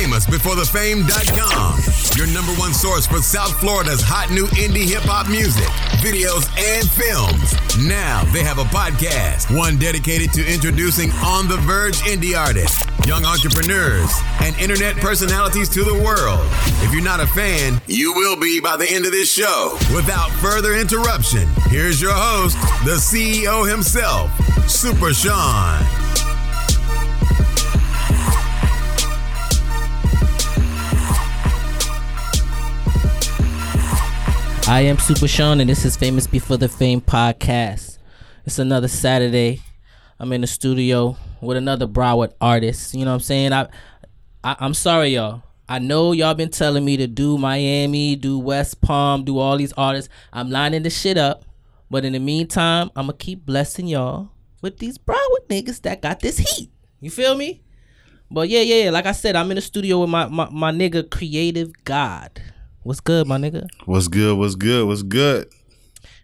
famousbeforethefame.com, your number one source for South Florida's hot new indie hip hop music, videos, and films. Now they have a podcast, one dedicated to introducing on the verge indie artists, young entrepreneurs, and internet personalities to the world. If you're not a fan, you will be by the end of this show. Without further interruption, here's your host, the CEO himself, Super Sean. I am Super Sean, and this is Famous Before the Fame podcast. It's another Saturday. I'm in the studio with another Broward artist. You know what I'm saying? I, I I'm sorry, y'all. I know y'all been telling me to do Miami, do West Palm, do all these artists. I'm lining the shit up, but in the meantime, I'm gonna keep blessing y'all with these Broward niggas that got this heat. You feel me? But yeah, yeah, yeah. Like I said, I'm in the studio with my my, my nigga Creative God. What's good, my nigga? What's good? What's good? What's good?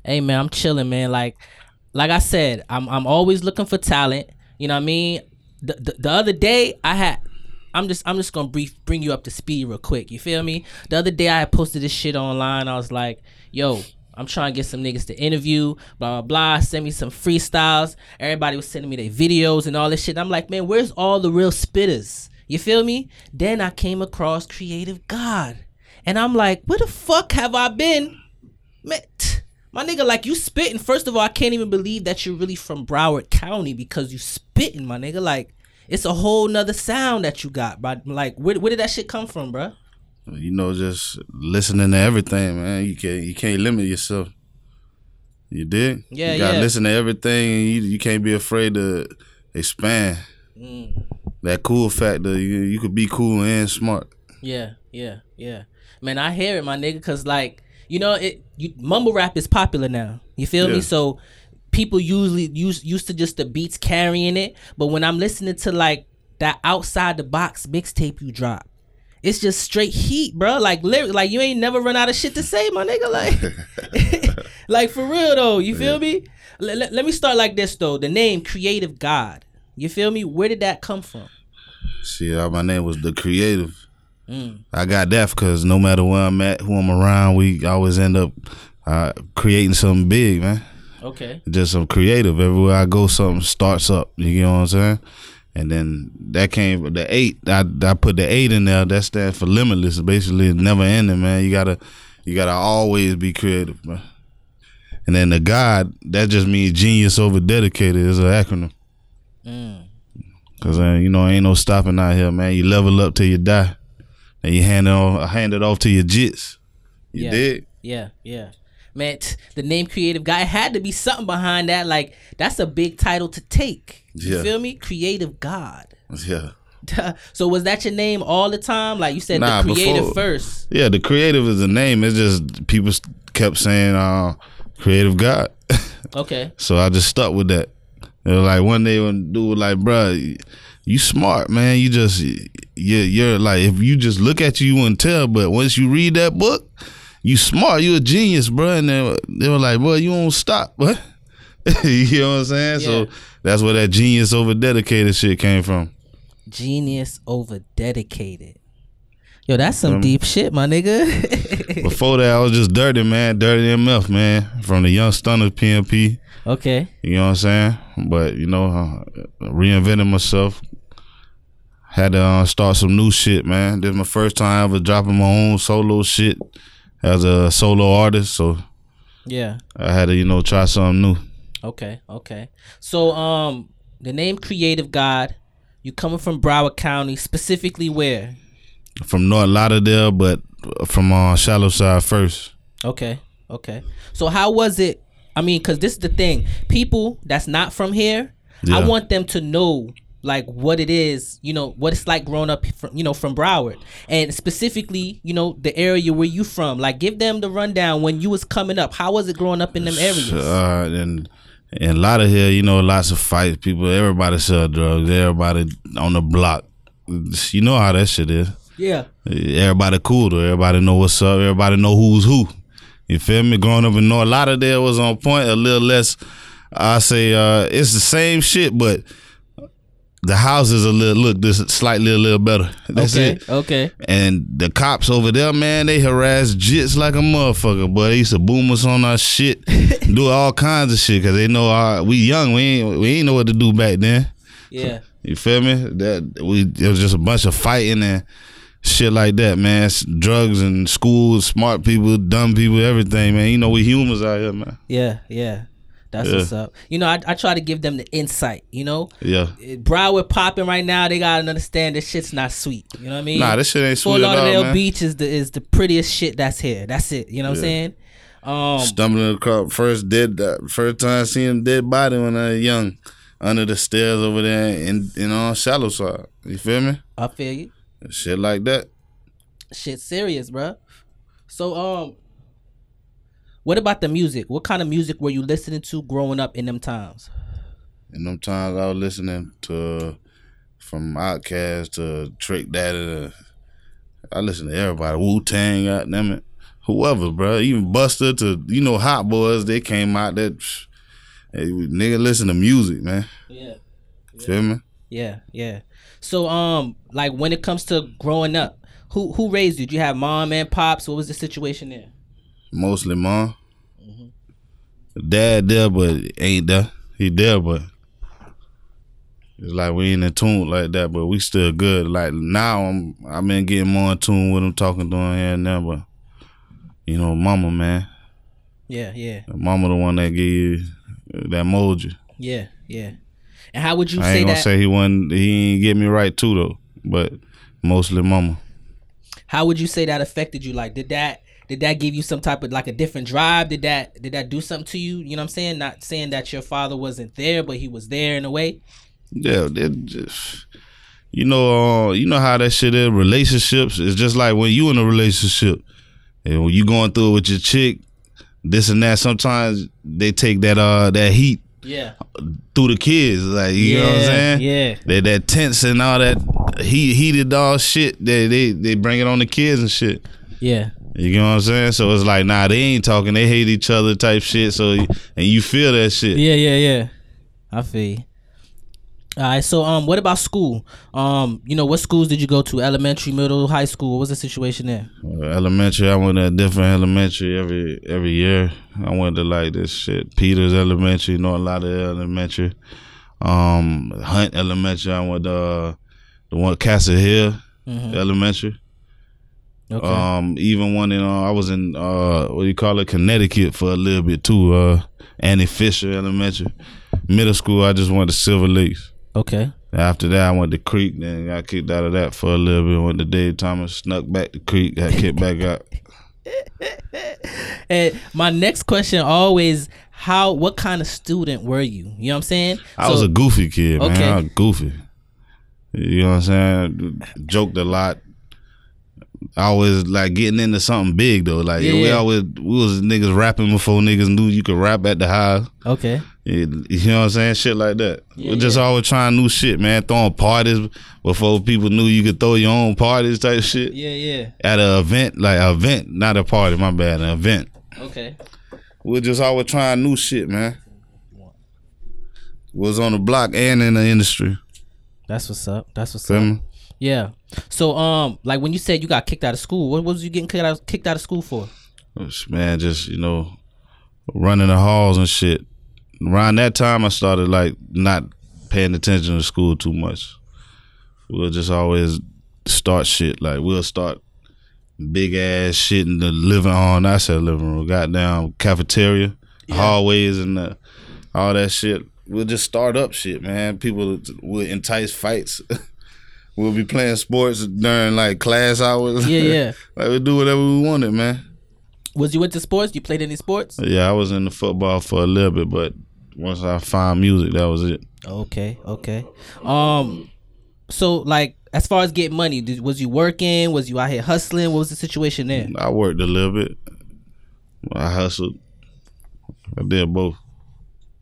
Hey man, I'm chilling, man. Like, like I said, I'm I'm always looking for talent. You know what I mean? The the, the other day I had. I'm just I'm just gonna brief bring you up to speed real quick. You feel me? The other day I posted this shit online. I was like, yo, I'm trying to get some niggas to interview, blah blah blah. Send me some freestyles. Everybody was sending me their videos and all this shit. I'm like, man, where's all the real spitters? You feel me? Then I came across Creative God. And I'm like, where the fuck have I been? Man, my nigga, like you spitting. First of all, I can't even believe that you're really from Broward County because you spitting, my nigga. Like, it's a whole nother sound that you got. But like, where, where did that shit come from, bro? You know, just listening to everything, man. You can't you can't limit yourself. You did? Yeah, You gotta yeah. listen to everything. And you you can't be afraid to expand. Mm. That cool factor. You you could be cool and smart. Yeah, yeah, yeah. Man, I hear it, my nigga, cause like, you know, it you, mumble rap is popular now. You feel me? So people usually use used to just the beats carrying it, but when I'm listening to like that outside the box mixtape you drop, it's just straight heat, bro. Like lyric, like you ain't never run out of shit to say, my nigga. Like, like for real though. You feel me? Let, let, me start like this though. The name Creative God. You feel me? Where did that come from? See, uh, my name was the creative. Mm. I got that because no matter where I'm at, who I'm around, we always end up uh, creating something big, man. Okay. just some creative. Everywhere I go, something starts up. You know what I'm saying? And then that came the eight. I I put the eight in there. That stands for limitless. Basically, it's never ending, man. You gotta you gotta always be creative, man. And then the God that just means genius over dedicated is an acronym. Mm. Cause uh, you know ain't no stopping out here, man. You level up till you die, and you hand it off, hand it off to your jits. You Yeah. did. Yeah, yeah. Man, t- the name creative guy had to be something behind that. Like that's a big title to take. You Yeah. feel me? Creative God. Yeah. so was that your name all the time? Like you said, Nah, the creative before- first. Yeah, the creative is the name. It's just people kept saying uh, creative God. Okay. so I just stuck with that. It was like one day when dude was like, bruh, you smart, man. You just you you're like if you just look at you, you wouldn't tell, but once you read that book, you smart, you a genius, bruh. And they, were- they were like, boy, you won't stop, what? you know what I'm saying? Yeah. So that's where that genius over dedicated shit came from. Genius over dedicated. Yo, that's Um, some deep shit, my nigga. Before that, I was just dirty, man. Dirty MF, man. From the Young Stunner PMP. okay. You know what I'm saying? But you know, uh, reinventing myself. Had to uh, start some new shit, man. This is my first time ever dropping my own solo shit as a solo artist, so Yeah. I had to, you know, try something new. Okay, okay. So um the name Creative God, you coming from Broward County, specifically where? From North Lauderdale, but from uh, Shallow Side first. Okay, okay. So how was it? I mean, cause this is the thing. People that's not from here, I want them to know like what it is, you know, what it's like growing up from, you know, from Broward, and specifically, you know, the area where you from. Like, give them the rundown when you was coming up. How was it growing up in them areas? Uh, and and a lot of here, you know, lots of fights. People, everybody sell drugs. Everybody on the block. You know how that shit is. Yeah. Everybody cool though. Everybody know what's up. Everybody know who's who. You feel me? Growing up in North Lauderdale was on point. A little less. I say uh, it's the same shit, but the houses a little look this slightly a little better. That's okay, it. okay. And the cops over there, man, they harass jits like a motherfucker. Boy, they used to boom us on our shit, do all kinds of shit because they know our, we young. We ain't we ain't know what to do back then. Yeah. You feel me? That we it was just a bunch of fighting and shit like that, man. S- Drugs and schools, smart people, dumb people, everything, man. You know we humans out here, man. Yeah, yeah. That's Yeah. what's up. You know, I, I try to give them the insight, you know? Yeah. Eh, Broward popping right now, they gotta understand this shit's not sweet. You know what I mean? Nah, this shit ain't Fort sweet at all, Lauderdale man. Beach is the is the prettiest shit that's here. That's it. You know what I'm saying? Um Stumbling across first dead uh, first time seeing dead body when I was young. Under the stairs over there in in on shallow side. You feel me? I feel you. Shit like that. Shit serious, bruh. So um what about the music? What kind of music were you listening to growing up in them times? In them times I was listening to from Outkast to Trick Daddy to I listen to everybody. Wu Tang, goddamn it. Whoever, bro. Even Buster to you know Hot Boys, they came out that hey, nigga listen to music, man. Yeah. Feel me? Yeah, yeah. So um like when it comes to growing up, who who raised you? Did you have mom and pops? What was the situation there? Mostly mom. Mm-hmm. Dad there, but ain't there. He there, but it's like we ain't in tune like that, but we still good. Like now, I'm I've been getting more in tune with him, talking to him here and there, but you know, mama, man, Yeah, yeah, mama, the one that give you that mold you. yeah, yeah. And how would you I say ain't gonna that? say he wasn't. He ain't get me right too though, but mostly mama. how would you say that affected you? Like, did that did that give you some type of like a different drive? Did that did that do something to you? You know what I'm saying? Not saying that your father wasn't there, but he was there in a way. Yeah, it just you know, uh, you know how that shit is. Relationships is just like when you in a relationship and when you going through it with your chick, this and that. Sometimes they take that uh that heat Yeah. through the kids, like you know what I'm saying? yeah. That that tense and all that heat heated all shit. They they they bring it on the kids and shit. Yeah. You know what I'm saying? So it's like, nah, they ain't talking. They hate each other type shit. So and you feel that shit. Yeah, yeah, yeah. I feel you. All right, so um, what about school? Um, you know, what schools did you go to? Elementary, middle, high school. What was the situation there? Uh, elementary, I went to a different elementary every every year. I went to like this shit, Peters Elementary, you know a lot of Elementary. Um, Hunt Elementary, I went to uh, the one Castle Hill Elementary. Okay. Um, even one in uh, I was in uh, what do you call it, Connecticut for a little bit too. Uh, Annie Fisher Elementary. Middle school, I just went to Silver Lakes. okay. After that, I went to Creek. Then got kicked out of that for a little bit. Went to Dave Thomas, snuck back to Creek, got kicked back out. And my next question always, how? What kind of student were you? You know what I'm saying? I was a goofy kid, man. Okay. I was goofy. You know what I'm saying? Joked a lot. Always like getting into something big though. Like Yeah, we yeah. always we was niggas rapping before niggas knew you could rap at the house. okay. You you know what I'm saying? Shit like that. Yeah, we just always trying new shit, man. Throwing parties before people knew you could throw your own parties type shit. Yeah, yeah. At an event, like an event, not a party, my bad, an event. Okay. We're just always trying new shit, man. Was on the block and in the industry. That's what's up. That's what's Feel up. me? Yeah. So um, like when you said you got kicked out of school, what was you getting kicked out kicked out of school for? Man, just, you know, running the halls and shit. Around that time, I started like not paying attention to school too much. We'll just always start shit. Like, we'll start big ass shit in the living hall. I said living room, goddamn cafeteria, hallways, and the, all that shit. We'll just start up shit, man. People will entice fights. we'll be playing sports during like class hours. Yeah, yeah. like we do whatever we wanted, man. Was you into sports? You played any sports? Yeah, I was in the football for a little bit, but once I found music, that was it. Okay, okay. Um, so like as far as getting money, did, was you working? Was you out here hustling? What was the situation there? I worked a little bit. I hustled. I did both.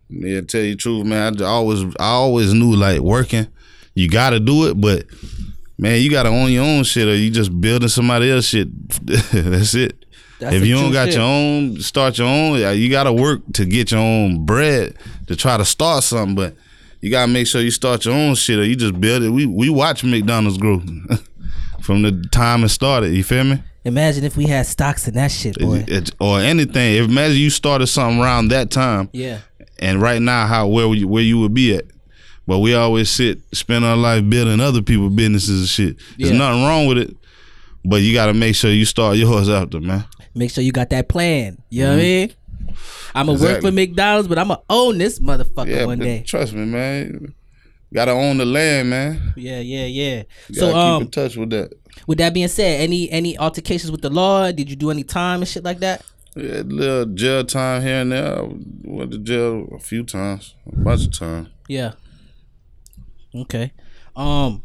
Yeah, tell you the truth, man. I always, I always knew like working, you got to do it, but man, you got to own your own shit, or you just building somebody else shit. That's it. That's if you don't got shit. your own, start your own. You got to work to get your own bread to try to start something, but you gotta make sure you start your own shit or you just build it. We we watch McDonald's grow from the time it started. You feel me? Imagine if we had stocks in that shit, boy. It- or anything. If imagine you started something around that time, yeah. and right now how where you, where you would be at. But we always sit spend our life building other people's businesses and shit. There's Yeah. nothing wrong with it, but you got to make sure you start yours after, man. Make sure you got that plan. You know what I mean? I'm gonna work Exactly. for McDonald's, but I'm gonna own this motherfucker Yeah, one but day. trust me, man. Got to own the land, man. Yeah, yeah, yeah. You So, gotta um, keep in touch with that. with that being said, any any altercations with the law? Did you do any time and shit like that? Yeah, a little jail time here and there. I went to jail a few times, a bunch of times. Yeah. Okay. Um.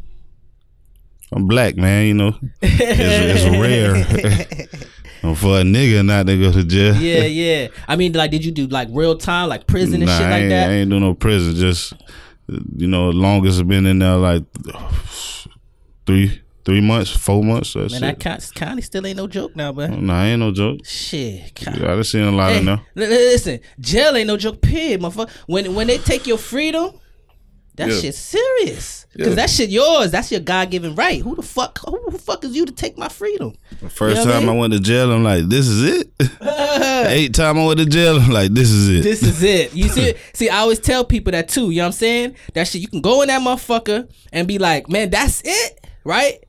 I'm black, man. You know, it's, it's rare for a nigga not to go to jail. Yeah, yeah. I mean, like, did you do like real time, like prison and nah, shit I like that? I ain't do no prison. Just you know, longest I've been in there like three, three months, four months. That's Man, it. that county still ain't no joke now, but Nah, ain't no joke. shit. Yeah, I done seen a lot Hey, of li- listen, jail ain't no joke, period, motherfucker. When when they take your freedom, that Yeah. shit's serious. Cause Yeah. that shit yours. That's your God given right. Who the fuck? Who the fuck is you to take my freedom? First You know what I time I, went to jail, I'm like, this is it. Eight time I went to jail, I'm like, this is it. This is it. You see, see, I always tell people that too. You know what I'm saying? That shit, you can go in that motherfucker and be like, man, that's it, right?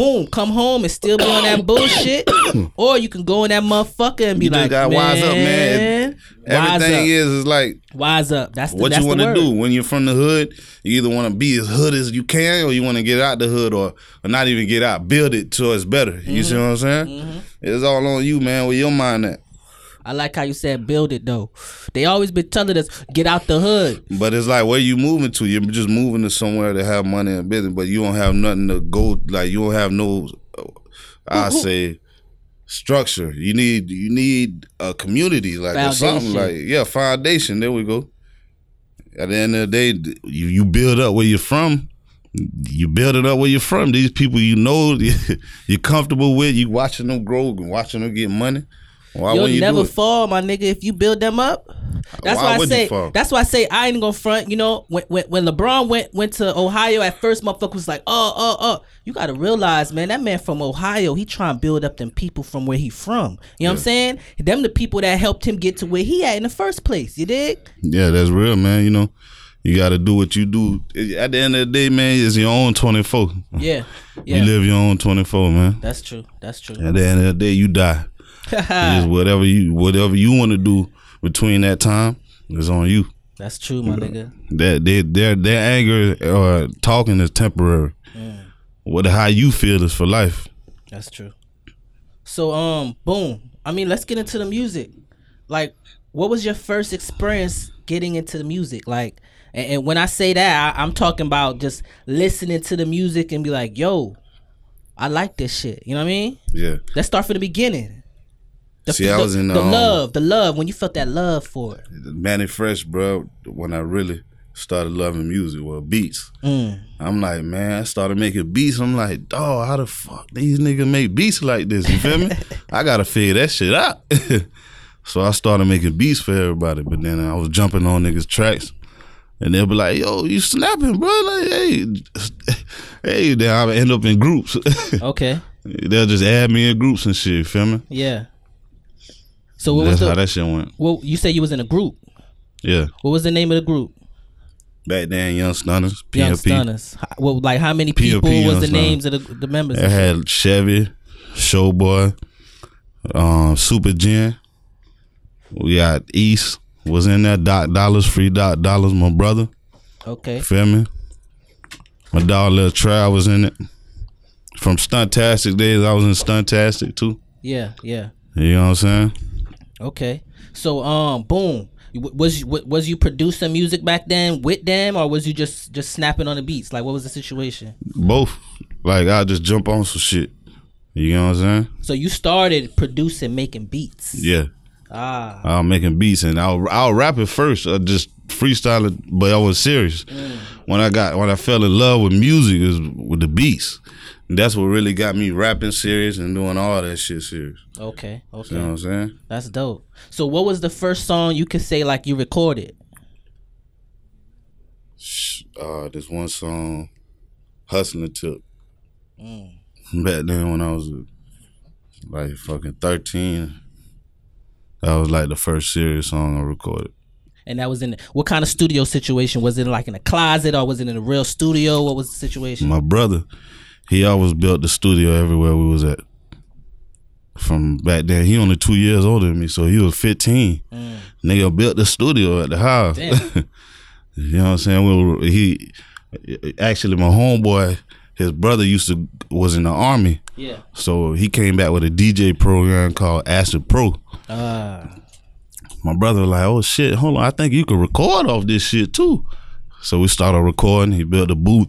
Boom, come home and still be on that bullshit, or you can go in that motherfucker and be You like, gotta man, wise up, man. Everything is is like wise up. That's the, what that's you want to do when you're from the hood. You either want to be as hood as you can, or you want to get out the hood, or, or not even get out, build it so it's better. You see what I'm saying? Mm-hmm. It's all on you, man. Where your mind at? I like how you said build it though. They always been telling us get out the hood. But it's like where you moving to? You're just moving to somewhere to have money and business, but you don't have nothing to go. Like you don't have no, uh, I say, structure. You need you need a community, like or something like yeah, foundation. There we go. At the end of the day, you you build up where you're from. You build it up where you're from. These people you know, you're comfortable with. You watching them grow, watching them get money. Why You'll you never fall, my nigga, if you build them up. That's Why why, I say. That's why I say I ain't gonna front. You know, when when, when LeBron went went to Ohio at first, motherfucker was like, oh oh oh. You gotta realize, man, that man from Ohio, he trying to build up them people from where he from. You know what I'm saying? Them the people that helped him get to where he at in the first place. You dig? Yeah, that's real, man. You know, you got to do what you do. At the end of the day, man, it's your own 24. Yeah, yeah. You live your own 24, man. That's true. That's true. At the end of the day, you die. It's whatever you whatever you want to do between that time is on you. That's true, my nigga. That they, their their anger or talking is temporary. What how you feel is for life. That's true. So um, boom. I mean, let's get into the music. Like, what was your first experience getting into the music? Like, and, and when I say that, I, I'm talking about just listening to the music and be like, yo, I like this shit. You know what I mean? Yeah. Let's start from the beginning. The, See, I was in, the um, love, the love. When you felt that love for it. Mannie Fresh, bro, when I really started loving music, well, beats. Mm. I'm like, man, I started making beats. I'm like, dog, how the fuck these niggas make beats like this? You feel me? I gotta figure that shit out. so I started making beats for everybody, but then I was jumping on niggas' tracks. And they'll be like, yo, you snapping, bro. Like, hey, hey, then I end up in groups. Okay. They'll just add me in groups and shit, you feel me? Yeah. So what That's was how the? that shit went. Well, you said you was in a group. Yeah. What was the name of the group? Back then, Young Stunners, Young Stunners. How- Well, like how many PMP people was Young the Stunners. names of the, the members? It had Chevy, Showboy, um, Super Gen. We got East was in there. Doc Dollars, Free Doc Dollars, my brother. Okay. Feel me? My dog Lil Trav was in it. From Stuntastic days, I was in Stuntastic too. Yeah, yeah. You know what I'm saying? Okay. So um boom. Was you was you producing music back then with them or was you just just snapping on the beats? Like what was the situation? Both. Like I just jump on some shit. You know what I'm saying? So you started producing making beats. Yeah. Ah. I was making beats and I'll I'll rap it first. I just freestyle it, but I was serious. When I got when I fell in love with music is with the beats. That's what really got me rapping serious and doing all that shit serious. Okay. Okay. You know what I'm saying? That's dope. So what was the first song you could say like you recorded? Uh, this one song, "Hustling Tip." Back then, when I was like fucking thirteen, that was like the first serious song I recorded. And that was in what kind of studio situation? Was it like in a closet or was it in a real studio? What was the situation? My brother, he always built the studio everywhere we was at. From back then, he only two years older than me, so he was fifteen. Nigga built the studio at the house. You know what I'm saying? We were, he actually my homeboy, his brother used to was in the army, yeah. so he came back with a DJ program called Acid Pro. Uh, My brother was like, oh shit, hold on, I think you can record off this shit too. So we started recording. He built a booth,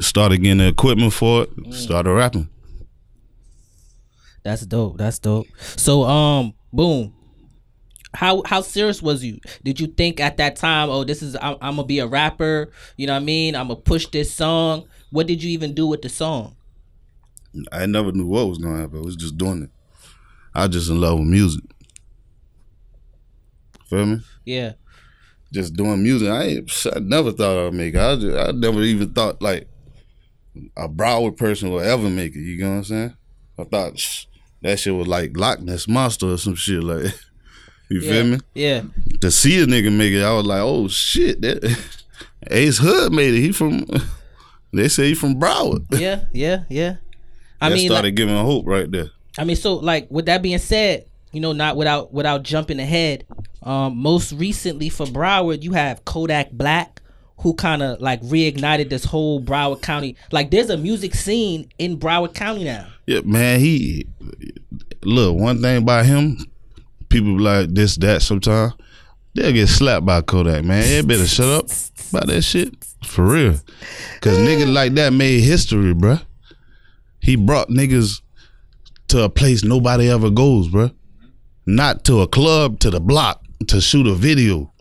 started getting the equipment for it, started rapping. that's dope. That's dope. So um, boom. How how serious was you? Did you think at that time, oh, this is I'm, I'm gonna be a rapper? You know what I mean? I'm gonna push this song. What did you even do with the song? I never knew what was gonna happen. I was just doing it. I just in love with music. Feel me? Yeah. Just doing music. I I never thought I'd make it. I, just, I never even thought like a Broward person will ever make it. You know what I'm saying? I thought shh, that shit was like Loch Ness monster or some shit like. You Yeah. feel me? Yeah. To see a nigga make it, I was like, oh shit, that Ace Hood made it. He from. They say he from Broward. Yeah. Yeah. Yeah. I that mean, started like, giving hope right there. I mean, so like with that being said, you know, not without without jumping ahead. Um, most recently for Broward, you have Kodak Black, who kind of like reignited this whole Broward County. Like, there's a music scene in Broward County now. Yeah, man, he look, one thing about him, people like this, that sometimes. They'll get slapped by Kodak, man. They better shut up about that shit. For real. Cause niggas like that made history, bruh. He brought niggas to a place nobody ever goes, bruh. Not to a club, to the block to shoot a video.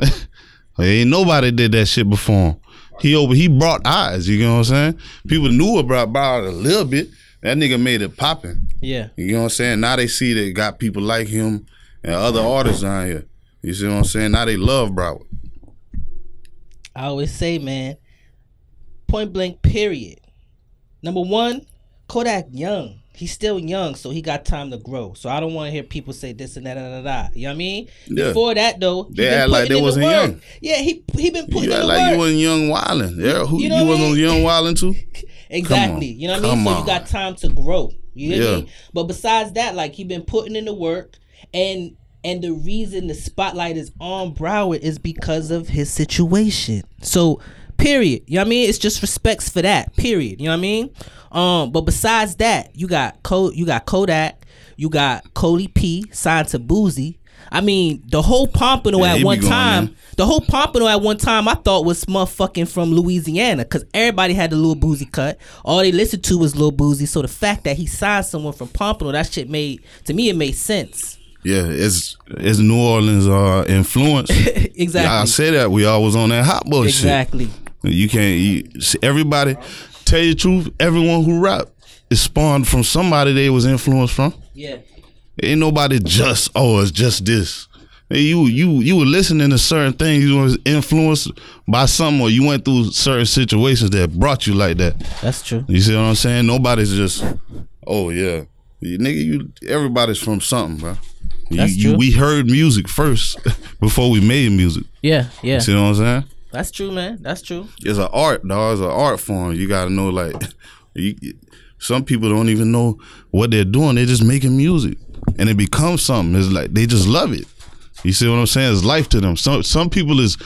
Ain't nobody did that shit before him. He over he brought eyes, you know what I'm saying? People knew about about it a little bit. That nigga made it popping. Yeah. You know what I'm saying? Now they see they got people like him and other artists on here. You see what I'm saying? Now they love Broward. I always say, man, point blank, period. Number one, Kodak young. He's still young, so he got time to grow. So I don't want to hear people say this and that, da, da. You know what I mean? Yeah. Before that, though, he They act like they the wasn't work. young. Yeah, he he been putting You in the like work. you wasn't young wildin'. Yeah, who You you, know I wasn't mean? young wildin' too? Exactly. You know what I mean? Come So you got time to grow. You know what I Yeah. mean? But besides that, like he been putting in the work and and the reason the spotlight is on Broward is because of his situation. So period. You know what I mean? It's just respects for that. Period. You know what I mean? Um, but besides that, you got Code you got Kodak, you got Cody P signed to Boosie. I mean, the whole Pompano Yeah, at one going time, the whole Pompano at one time I thought was motherfucking from Louisiana because everybody had the little Boosie cut. All they listened to was little Boosie. So the fact that he signed someone from Pompano, that shit made to me it made sense. Yeah, it's it's New Orleans uh influence. exactly. I say that we always on that hot boy exactly. shit. You can't you, see, everybody tell you the truth, everyone who rap is spawned from somebody they was influenced from. Yeah. Ain't nobody just oh it's just this. Hey, You you you were listening to certain things. You was influenced by something, or you went through certain situations that brought you like that. That's true. You see what I'm saying? Nobody's just oh yeah, you, nigga. You everybody's from something, bro. You, That's you, true. we heard music first before we made music. Yeah, yeah. You See what I'm saying? That's true, man. That's true. It's an art, dog. It's an art form. You gotta know, like, you, some people don't even know what they're doing. They're just making music, and it becomes something. It's like they just love it. You see what I'm saying? It's life to them. Some some people is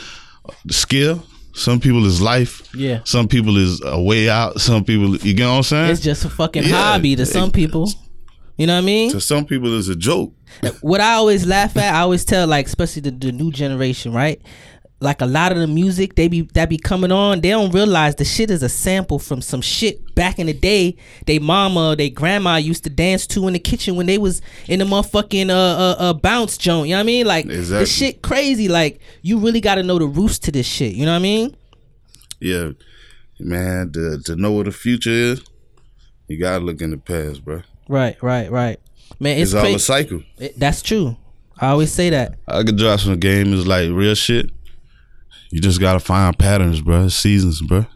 skill. Some people is life. Yeah. Some people is a way out. Some people, you get what I'm saying? It's just a fucking Yeah. hobby to some people. You know what I mean? to some people, it's a joke. what I always laugh at, I always tell like especially the, the new generation, right? Like a lot of the music they be that be coming on, they don't realize the shit is a sample from some shit back in the day. They mama, they grandma used to dance to in the kitchen when they was in the motherfucking uh uh, uh bounce joint. You know what I mean? Like the Exactly. shit crazy. Like you really got to know the roots to this shit. You know what I mean? Yeah, man. To, to know what the future is, you gotta look in the past, bro. Right, right, right. Man, it's, It's, all a cycle. That's true. I always say that. I could drop some game is like real shit. You just gotta find patterns, bro. Seasons, bro.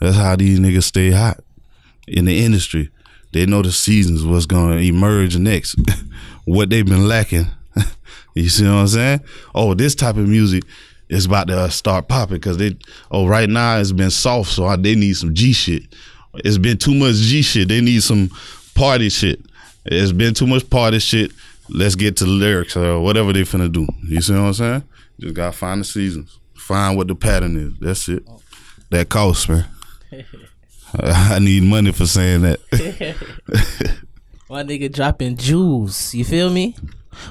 That's how these niggas stay hot in the industry. They know the seasons, what's gonna emerge next, what they've been lacking. you see what I'm saying? Oh, this type of music is about to uh, start popping because they. Oh, right now it's been soft, so I, they need some G shit. It's been too much G shit. They need some party shit. It's been too much party shit. Let's get to the lyrics or whatever they finna do. You see what I'm saying? Just gotta find the seasons. Find what the pattern is. That's it. That costs, man. I need money for saying that. My nigga dropping jewels. You feel me?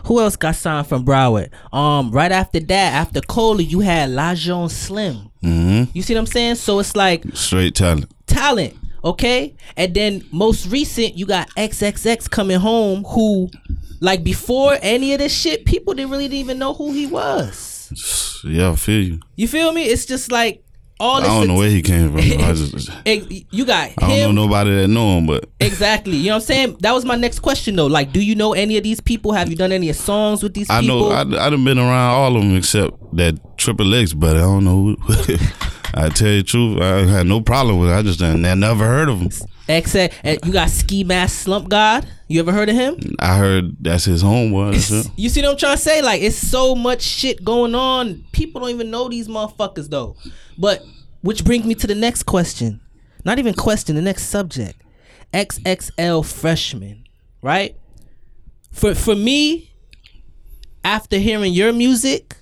Who else got signed from Broward? Um, right after that, after Coley, you had Lajon Slim. mm-hmm. You see what I'm saying? So it's like Straight talent. talent, okay? And then most recent, you got XXX coming home, who, like before any of this shit, people didn't really even know who he was. Yeah, I feel you. You feel me? It's just like all I don't know where he came from. I just you got I don't know nobody that know him, but Exactly. You know what I'm saying? That was my next question though. Like, do you know any of these people? Have you done any songs with these I people? know I I done been around all of them except that Triple X, but I don't know. I tell you the truth, I had no problem with it. I just I never heard of him. XX, and eh, you got Ski Mask Slump God. You ever heard of him? I heard that's his homeboy. You see what I'm trying to say? Like, it's so much shit going on. People don't even know these motherfuckers though. But which brings me to the next question. Not even question. The next subject. XXL freshman, right? For for me, after hearing your music,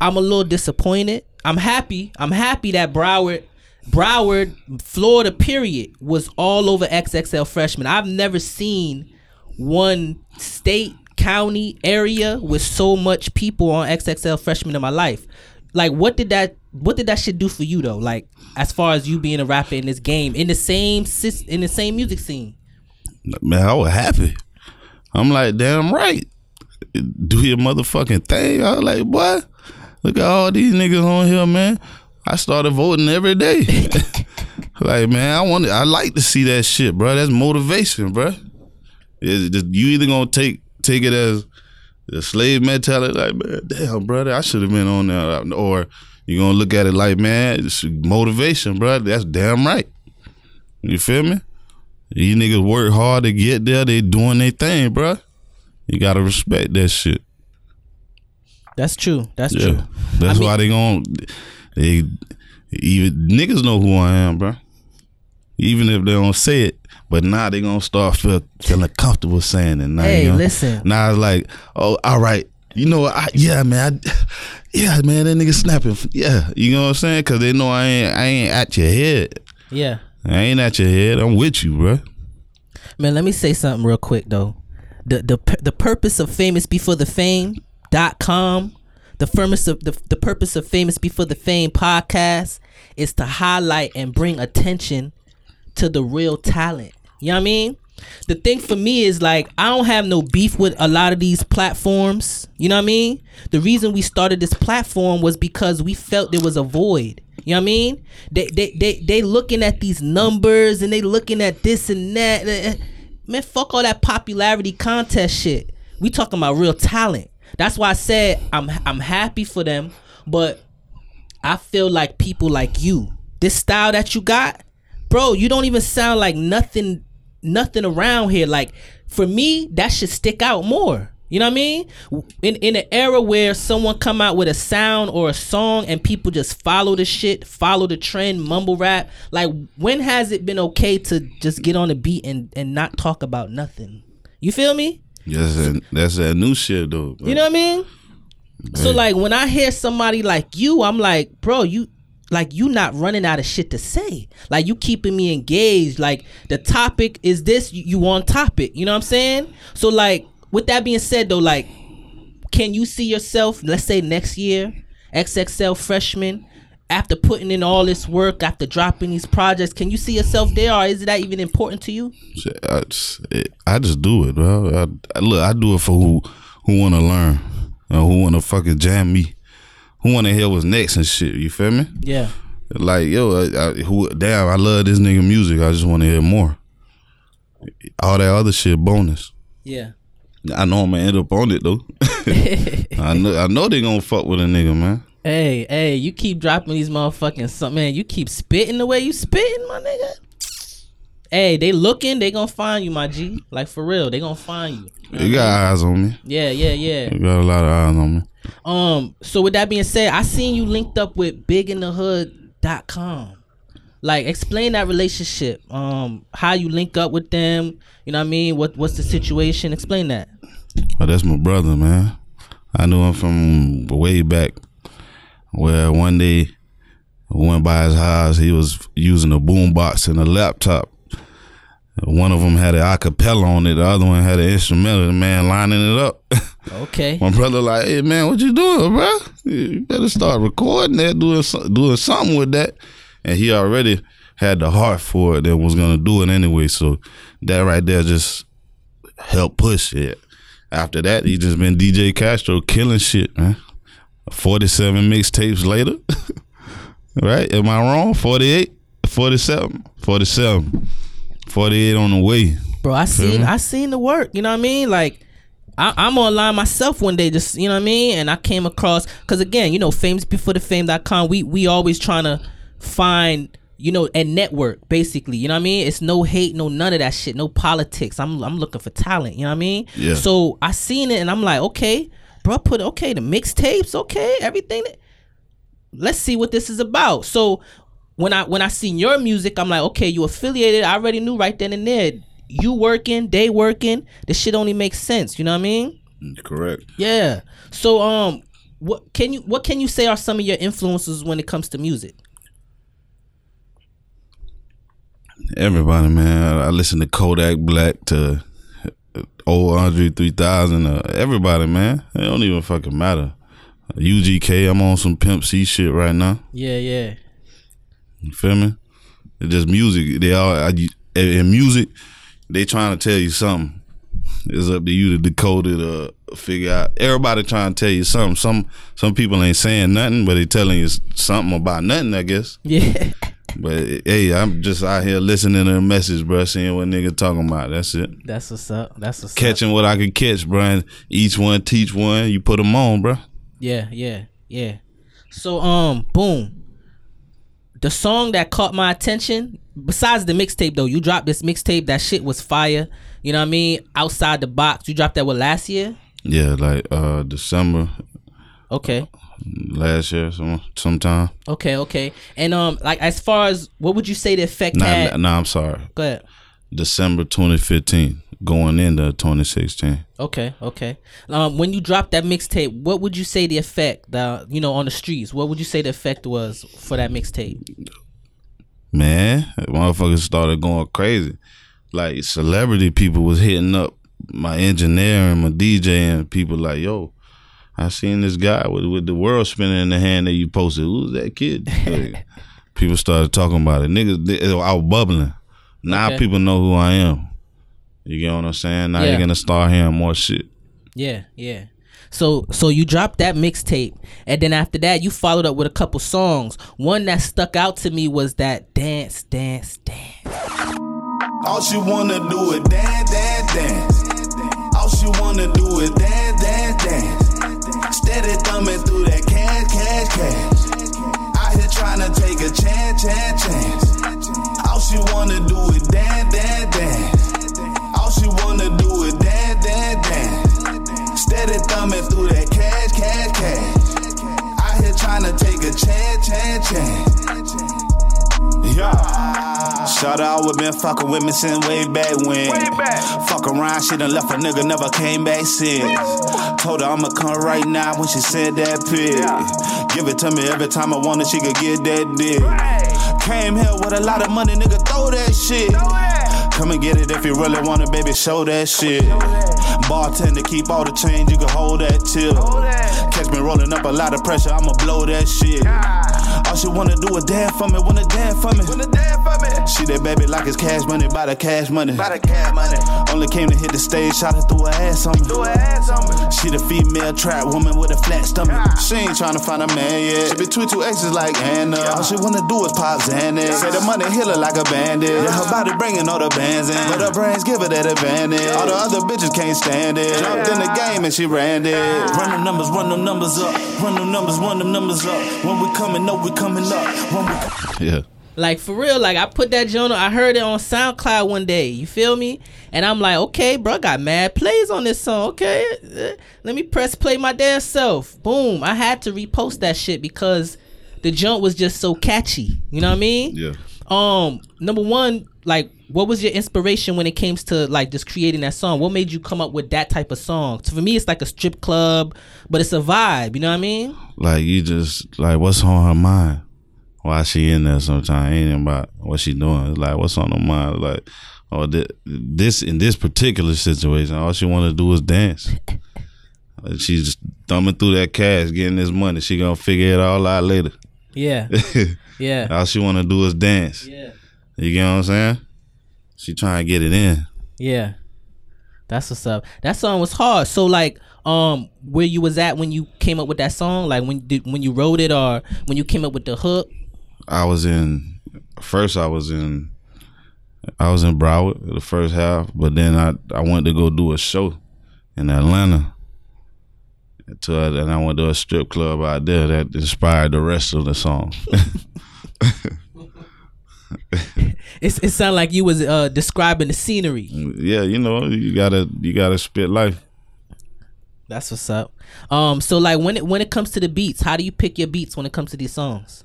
I'm a little disappointed. I'm happy. I'm happy that Broward, Broward, Florida, period, was all over XXL freshman. I've never seen one state, county, area with so much people on XXL freshman in my life. Like, what did that? What did that shit do for you though? Like, as far as you being a rapper in this game, in the same in the same music scene. Man, I was happy. I'm like, damn right. Do your motherfucking thing. I was like, boy, look at all these niggas on here, man. I started voting every day. like, man, I want I like to see that shit, bro. That's motivation, bro. It's just, you either gonna take take it as the slave mentality, like, man, damn, brother, I should have been on there, or you gonna look at it like, man, it's motivation, bro. That's damn right. You feel me? These niggas work hard to get there. They doing their thing, bro. You gotta respect that shit. That's true. That's Yeah, true. that's I mean- why they gon' they even niggas know who I am, bro. Even if they don't say it, but now they gonna start feel, feeling comfortable saying it. Now, Hey, you know? listen. Now it's like, oh, all right. You know what? I, yeah, man. I, yeah, man. That nigga snapping. Yeah, you know what I'm saying? Cause they know I ain't I ain't at your head. Yeah. I ain't at your head. I'm with you, bro. Man, let me say something real quick though. The the the purpose of famous before the fame dot com, the purpose of the, the purpose of famous before the fame podcast is to highlight and bring attention to the real talent. You know what I mean? The thing for me is like I don't have no beef with a lot of these platforms. You know what I mean? The reason we started this platform was because we felt there was a void. You know what I mean? They they they they looking at these numbers and they looking at this and that. Man, fuck all that popularity contest shit. We talking about real talent. That's why I said I'm I'm happy for them, but I feel like people like you, this style that you got, bro, you don't even sound like nothing nothing around here. Like for me, that should stick out more. You know what I mean? In in an era where someone come out with a sound or a song and people just follow the shit, follow the trend, mumble rap. Like when has it been okay to just get on the beat and and not talk about nothing? You feel me? That's that, that's that new shit though. bro. You know what I mean? So like when I hear somebody like you, I'm like, bro, you like you not running out of shit to say. Like you keeping me engaged. Like the topic is this, you, you on topic. You know what I'm saying? So like with that being said though, like can you see yourself, let's say next year, XXL freshman, after putting in all this work, after dropping these projects, can you see yourself there or is that even important to you? I just, it, I just do it, bro. I, I, look, I do it for who who want to learn, and who want to fucking jam me, who want to hear what's next and shit. You feel me? Yeah. Like yo, I, I, who damn, I love this nigga music. I just want to hear more. All that other shit bonus. Yeah. I know I'm gonna end up on it though. I know I know they gonna fuck with a nigga, man. Hey, hey, you keep dropping these motherfucking something, man. You keep spitting the way you spitting, my nigga. Hey, they looking, they gonna find you, my G. Like for real, they gonna find you. You got eyes on me. Yeah, yeah, yeah. You got a lot of eyes on me. Um, so with that being said, I seen you linked up with biginthehood.com. Like explain that relationship. Um, how you link up with them, you know what I mean? What what's the situation? Explain that. Oh, that's my brother, man. I knew him from way back. Where one day I went by his house, he was using a boombox and a laptop. One of them had an acapella on it, the other one had an instrumental. The man lining it up. Okay. My brother like, hey man, what you doing, bro? You better start recording that, doing doing something with that. And he already had the heart for it and was gonna do it anyway. So that right there just helped push it. After that, he just been DJ Castro killing shit, man. Forty seven mixtapes later. right? Am I wrong? 48? 47? 47. 48 on the way. Bro, I seen me? I seen the work. You know what I mean? Like I, I'm online myself one day, just you know what I mean, and I came across because again, you know, famous before the fame.com, we we always trying to find you know a network basically. You know what I mean? It's no hate, no none of that shit, no politics. I'm I'm looking for talent. You know what I mean? Yeah. So I seen it and I'm like, okay, bro, put okay the mixtapes, okay, everything. That, let's see what this is about. So when I when I seen your music, I'm like, okay, you affiliated. I already knew right then and there. You working, they working. This shit only makes sense. You know what I mean? Correct. Yeah. So um, what can you what can you say are some of your influences when it comes to music? Everybody, man. I listen to Kodak Black to old Andre 3000. Uh, everybody, man. It don't even fucking matter. UGK, I'm on some Pimp C shit right now. Yeah, yeah. You feel me? It's just music. They all I, in music. They trying to tell you something. It's up to you to decode it or figure out. Everybody trying to tell you something. Some some people ain't saying nothing, but they telling you something about nothing. I guess. Yeah. But hey, I'm just out here listening to the message, bro. Seeing what nigga talking about. That's it. That's what's up. That's what's up. Catching what I can catch, bro. And each one teach one. You put them on, bro. Yeah, yeah, yeah. So um, boom. The song that caught my attention, besides the mixtape though, you dropped this mixtape. That shit was fire. You know what I mean? Outside the box. You dropped that what last year? Yeah, like uh December Okay. Last year, some sometime. Okay, okay. And um, like as far as what would you say the effect Nah, had? nah, I'm sorry. Go ahead. December 2015, going into 2016. Okay, okay. Um, when you dropped that mixtape, what would you say the effect, the you know, on the streets? What would you say the effect was for that mixtape? Man, motherfuckers started going crazy. Like celebrity people was hitting up my engineer and my DJ and people like, yo, I seen this guy with, with the world spinning in the hand that you posted. Who's that kid? Like, people started talking about it. Niggas, they- I was bubbling. Now Okay. people know who I am. You get what I'm saying? Now Yeah. you're gonna start hearing more shit. Yeah, yeah. So so you dropped that mixtape, and then after that, you followed up with a couple songs. One that stuck out to me was that dance, dance, dance. All she wanna do is dance, dance, dance. All she wanna do is dance, dance, dance. Steady thumbing through that cash, cash, cash. Out here trying to take a chance, chance, chance. All she wanna do is dance, dance, dance. All she wanna do is dance, dance, dance. Steady thumbing through that cash, cash, cash. Out here trying to take a chance, chance, chance. Yeah. Shout out, we been fucking with me since way back when. Fuck around, she done left a nigga, never came back since. Told her I'ma come right now when she said that pig. Give it to me every time I want it, she could get that dick. Came here with a lot of money, nigga, throw that shit. Come and get it if you really want it, baby, show that shit. Bartender, keep all the change, you can hold that tip. Catch me rolling up a lot of pressure, I'ma blow that shit. All she wanna do is dance for me, wanna dance for me. Wanna dance for me. She that baby like it's cash money, by the cash money. By the cash money. Only came to hit the stage, shot her through her ass on me. Through her ass on me. She the female trap woman with a flat stomach. She ain't tryna find a man yet. She between two exes like Anna. All she wanna do is pop Xanax. Say the money hit her like a bandit. Yeah, her body bringing all the bands in. But her brains give her that advantage. All the other bitches can't stand it. Jumped in the game and she ran it. Run them numbers, run them numbers up. Run them numbers, run them numbers up. When we coming up, we coming up. When we Yeah. Like for real, like I put that journal. I heard it on SoundCloud one day. You feel me? And I'm like, okay, bro, I got mad plays on this song. Okay, uh, let me press play my damn self. Boom! I had to repost that shit because the jump was just so catchy. You know what I mean? Yeah. Um, number one, like, what was your inspiration when it came to like just creating that song? What made you come up with that type of song? So for me, it's like a strip club, but it's a vibe. You know what I mean? Like you just like what's on her mind? Why she in there sometimes? Ain't about what she doing. It's like what's on her mind? Like oh thi- this in this particular situation, all she want to do is dance. She's thumbing through that cash, getting this money. She gonna figure it all out later. Yeah, yeah, all she want to do is dance. yeah. You get what I'm saying? She trying to get it in. Yeah. That's what's up. That song was hard. So like um where you was at when you came up with that song? Like when did when you wrote it or when you came up with the hook? I was in first. I was in I was in Broward the first half, but then I I went to go do a show in Atlanta. To and I went to a strip club out there that inspired the rest of the song. It's, it sounded like you was uh describing the scenery. yeah, you know you gotta you gotta spit life. That's what's up. Um so like when it when it comes to the beats, how do you pick your beats when it comes to these songs?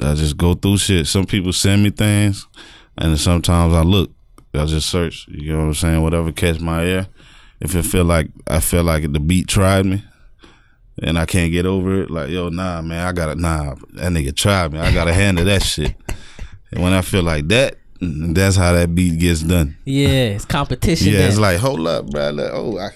I just go through shit. Some people send me things, and sometimes I look. I just search. You know what I'm saying? Whatever catch my ear. If it feel like I feel like the beat tried me, and I can't get over it, like yo, nah, man, I gotta nah. That nigga tried me. I gotta handle that shit. And when I feel like that, that's how that beat gets done. Yeah, it's competition. Yeah, then. it's like hold up, bro. Like, oh, I,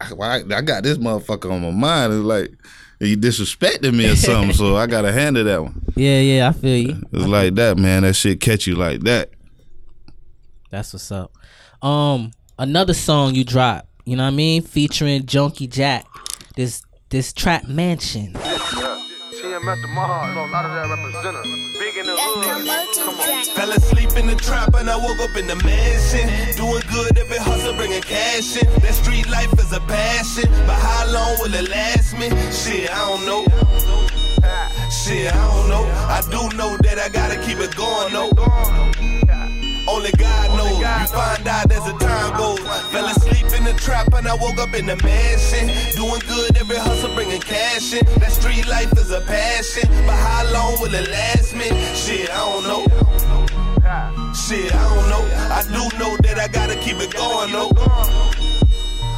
I, I, I got this motherfucker on my mind. It's like you disrespected me or something, so I gotta handle that one. yeah, yeah, I feel you. It's like that, man. That shit catch you like that. That's what's up. Um, another song you dropped, you know what I mean, featuring Junkie Jack. This this trap mansion. Yeah. TMF the Mahal, know a lot of that representative. Big in the hood. Come on. Fell asleep in the trap and I woke up in the mansion. Doing good every hustle, bringing cash in. That street life is a passion, but how long will it last me? Shit, I don't know. Shit, I don't know. I do know that I gotta keep it going though. Only God knows. You find out as the time goes. Fell asleep in the trap and I woke up in the mansion. Doing good every hustle, bringing cash in. That street life is a passion, but how long will it last me? Shit, I don't know. Shit, I don't know. I do know that I gotta keep it going though.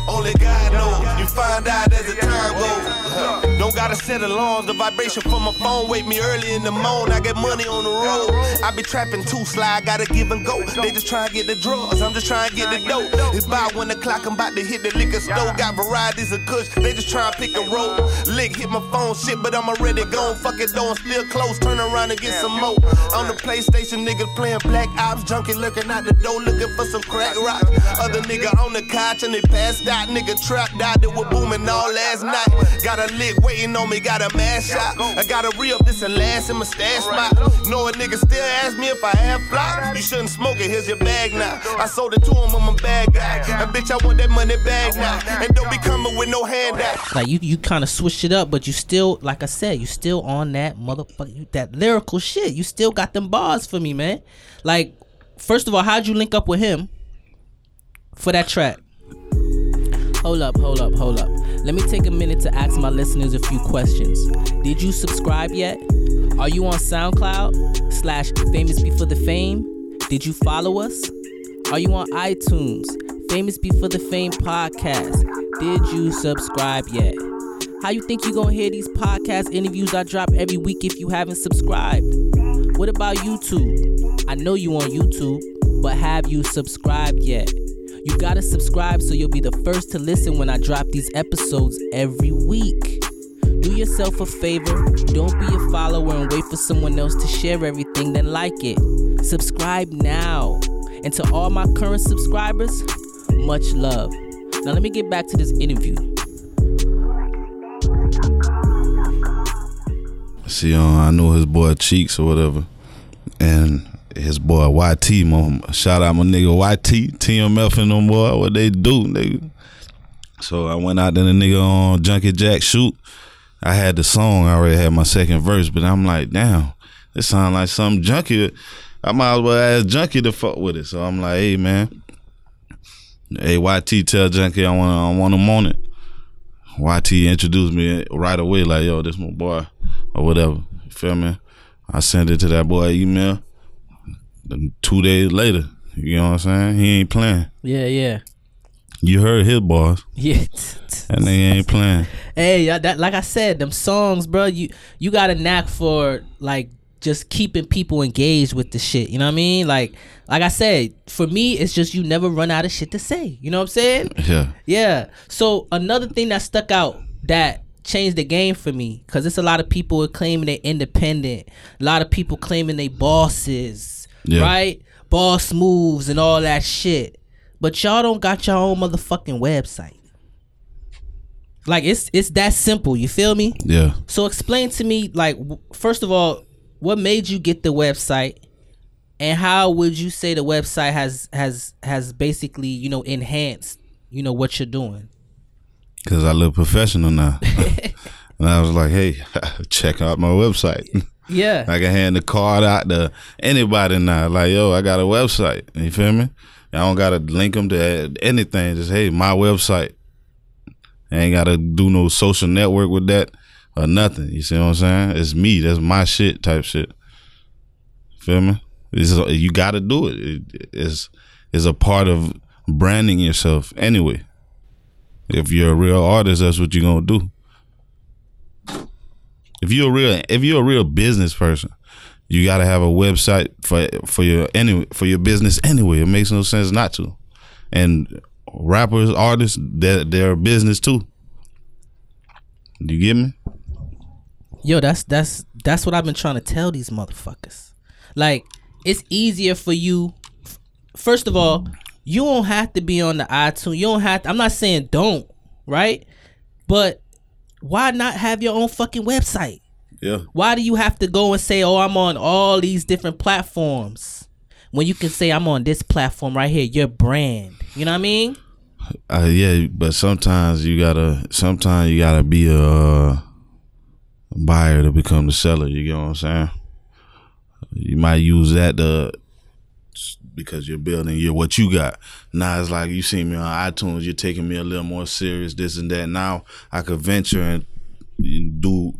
Only God knows. You find out as the time goes. Don't gotta set alarms. The vibration from my phone wake me early in the morning. I get money on the road. I be trapping too slide, gotta give and go. They just try to get the drugs. I'm just trying to get the dope. It's about one o'clock. I'm about to hit the liquor store. Got varieties of kush. They just try to pick a road. Lick hit my phone shit, but I'm already gone. Fuck it, though. I'm still close. Turn around and get some more. On the PlayStation, nigga playing Black Ops. Junkie looking out the door, looking for some crack rock. Other nigga on the couch and they passed out. Nigga trapped out, it was booming all last night. Got a lick waiting on me, got a mash shot. I got a re up this and last in my stash spot. Know a nigga still ask me if I have flock. You shouldn't smoke it, here's your bag now. I sold it to him, I'm a bad guy. And bitch, I want that money back now. And don't be coming with no handout. Like you, you kind of switched it up, but you still, like I said, you still on that motherfucker, that lyrical shit. You still got them bars for me, man. Like, first of all, how'd you link up with him for that track? Hold up, hold up, hold up. Let me take a minute to ask my listeners a few questions. Did you subscribe yet? Are you on SoundCloud slash Famous Before the Fame? Did you follow us? Are you on iTunes? Famous Before the Fame podcast. Did you subscribe yet? How you think you gonna hear these podcast interviews I drop every week if you haven't subscribed? What about YouTube? I know you on YouTube, but have you subscribed yet? You gotta subscribe so you'll be the first to listen when I drop these episodes every week. Do yourself a favor. Don't be a follower and wait for someone else to share everything, then like it. Subscribe now. And to all my current subscribers, much love. Now, let me get back to this interview. See, uh, I know his boy Cheeks or whatever, and his boy YT. My, shout out my nigga YT, TMF and them boy. What they do, nigga. So I went out there, the nigga on Junkie Jack shoot. I had the song. I already had my second verse, but I'm like, damn, this sound like some junkie. I might as well ask Junkie to fuck with it. So I'm like, hey man, hey YT, tell Junkie I want I want him on it. YT introduced me right away, like, yo, this my boy, or whatever. You feel me? I sent it to that boy email. Two days later, you know what I'm saying? He ain't playing. Yeah, yeah. You heard his boss. Yeah. That nigga ain't playing. Hey, that like I said, them songs, bro. You you got a knack for like just keeping people engaged with the shit. You know what I mean? Like like I said, for me, it's just you never run out of shit to say. You know what I'm saying? Yeah. Yeah. So another thing that stuck out that changed the game for me, cause it's a lot of people claiming they're independent. A lot of people claiming they bosses, Yeah. right? Boss moves and all that shit. But y'all don't got your own motherfucking website. Like it's it's that simple. You feel me? Yeah. So explain to me, like, first of all, what made you get the website, and how would you say the website has has has basically you know enhanced you know what you're doing? Cause I look professional now. and I was like, hey, check out my website. Yeah, I can hand the card out to anybody now. Like, yo, I got a website. You feel me? I don't gotta link them to anything. Just hey, my website. I ain't gotta do no social network with that or nothing. You see what I'm saying? It's me. That's my shit type shit. Feel me? You gotta do it. it. It's it's a part of branding yourself anyway. If you're a real artist, that's what you're gonna do. If you're a real if you're a real business person, you got to have a website for for your any for your business anyway. It makes no sense not to. And rappers, artists, they're, they're a business too. Do you get me? yo, that's that's that's what I've been trying to tell these motherfuckers. Like, it's easier for you. First of all, you don't have to be on the iTunes. You don't have. To, I'm not saying don't, right? But why not have your own fucking website? Yeah. Why do you have to go and say, "Oh, I'm on all these different platforms," when you can say, "I'm on this platform right here"? Your brand. You know what I mean? Uh, yeah, but sometimes you gotta. Sometimes you gotta be a, uh, buyer to become the seller. You get what I'm saying? You might use that to because you're building you're what you got. Now it's like you see me on iTunes. You're taking me a little more serious. This and that. Now I could venture and do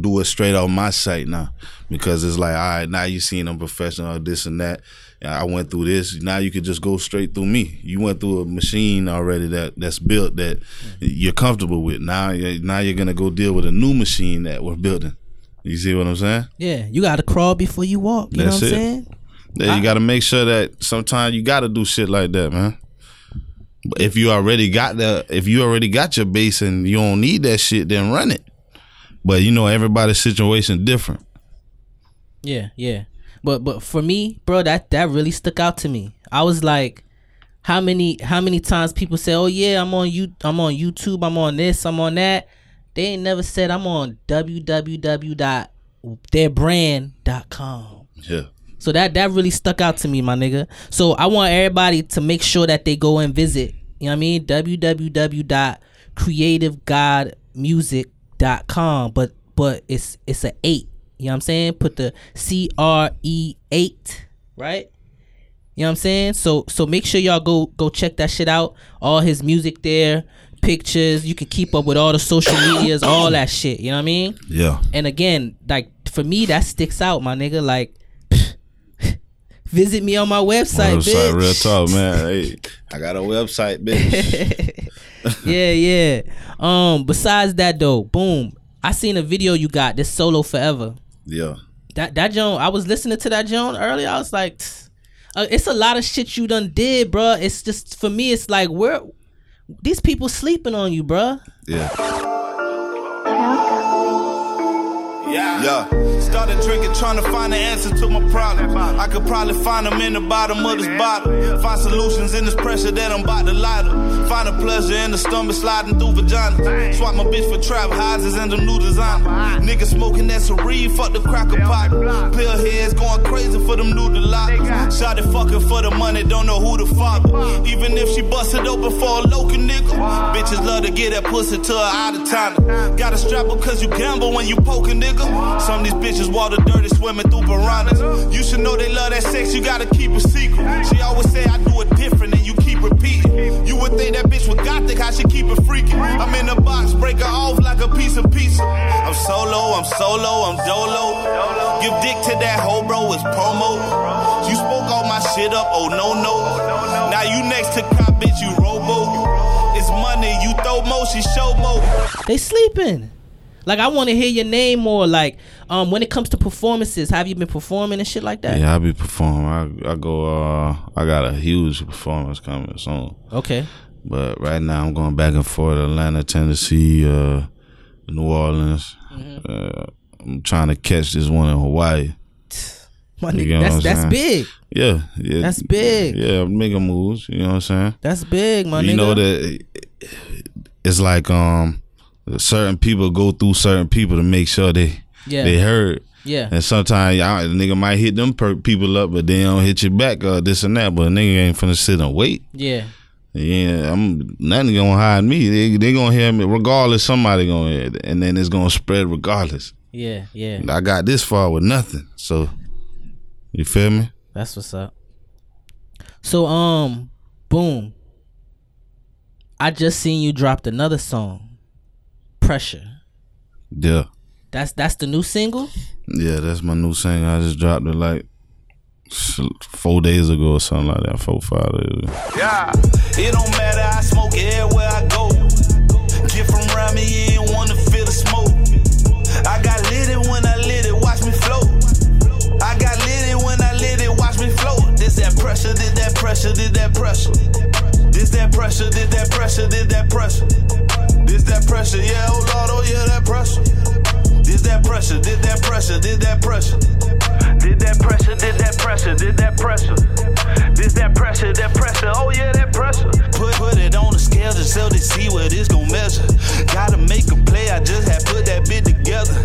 do it straight off my site now because it's like all right now you seen I'm professional this and that. I went through this. Now you could just go straight through me. You went through a machine already that that's built that you're comfortable with. Now now you're gonna go deal with a new machine that we're building. You see what I'm saying? Yeah, you got to crawl before you walk. You That's know what I'm it. saying? Yeah, you got to make sure that sometimes you got to do shit like that, man. But if you already got the, if you already got your base and you don't need that shit, then run it. But you know, everybody's situation different. Yeah, yeah. But but for me, bro, that that really stuck out to me. I was like, how many how many times people say, "Oh yeah, I'm on you, I'm on YouTube, I'm on this, I'm on that." They ain't never said I'm on www.theirbrand.com. Yeah. So that that really stuck out to me, my nigga. So I want everybody to make sure that they go and visit. You know what I mean? www.creativegodmusic.com. But but it's it's a eight. You know what I'm saying? Put the C R E eight, right? You know what I'm saying? So so make sure y'all go go check that shit out. All his music there, pictures. You can keep up with all the social medias, all that shit. You know what I mean? Yeah. And again, like for me, that sticks out, my nigga. Like, visit me on my website, website, bitch. real talk, man. Hey, I got a website, bitch. yeah, yeah. Um, besides that though, boom. I seen a video you got this solo forever. yeah. That that Joan, I was listening to that Joan earlier. I was like, uh, it's a lot of shit you done did, bruh. It's just for me, it's like where these people sleeping on you, bruh. Yeah. Welcome Yeah. Started drinking, trying to find the answer to my problem. I could probably find them in the bottom of this bottle. Find solutions in this pressure that I'm about to light up. Find a pleasure in the stomach sliding through vagina. Swap my bitch for trap houses and the new design. Niggas smoking that serene, fuck the cracker pot. Pill heads going crazy for them new delights. Shot it fucking for the money, don't know who the father. Even if she busted open for a local nigga. Bitches love to get that pussy to her out of town. Got a strap cause you gamble when you poke a nigga. Some of these bitches water dirty swimming through piranhas. You should know they love that sex, you gotta keep it secret. She always say I do it different and you keep repeating. You would think that bitch was gothic, I should keep it freaking. I'm in the box, break her off like a piece of pizza. I'm solo, I'm solo, I'm dolo. Give dick to that hoe, bro, it's promo. You spoke all my shit up, oh no, no. Now you next to cop, bitch, you robo. It's money, you throw mo, she show mo. They sleeping. Like I want to hear your name more. Like um, when it comes to performances, have you been performing and shit like that? Yeah, I be performing. I I go. Uh, I got a huge performance coming soon. Okay. But right now I'm going back and forth Atlanta, Tennessee, uh, New Orleans. Mm-hmm. Uh, I'm trying to catch this one in Hawaii. My You nigga, get what that's that's saying? big. Yeah, yeah. That's big. Yeah, I'm making moves. You know what I'm saying? That's big, my you nigga. know that it's like um certain people go through certain people to make sure they Yeah. they heard. Yeah. And sometimes y'all, nigga might hit them per- people up, but they don't hit you back or this and that. But a nigga ain't finna sit and wait. Yeah. Yeah, I'm nothing gonna hide me. They they gonna hear me regardless. Somebody gonna hear it, and then it's gonna spread regardless. Yeah. Yeah. I got this far with nothing, so you feel me? That's what's up. So um, boom. I just seen you dropped another song, Pressure. Yeah, That's that's the new single. yeah. That's my new single. I just dropped it like four days ago or something like that. Four five days. Ago. Yeah. It don't matter, I smoke everywhere I go. Get from around me, you ain't wanna feel the smoke. I got lit it when I lit it, watch me float. I got lit it when I lit it, watch me float. This that pressure, did that pressure, did that pressure. This that pressure, did that pressure, did that pressure. This that pressure, yeah, oh Lord, oh yeah, that pressure. This that pressure, did that pressure, did that pressure. Did that pressure, did that pressure, did that pressure. This that pressure, that pressure, oh yeah, that pressure. Put put it on the scale just so they see what it's gon' measure. Gotta make a play, I just had put that bit together.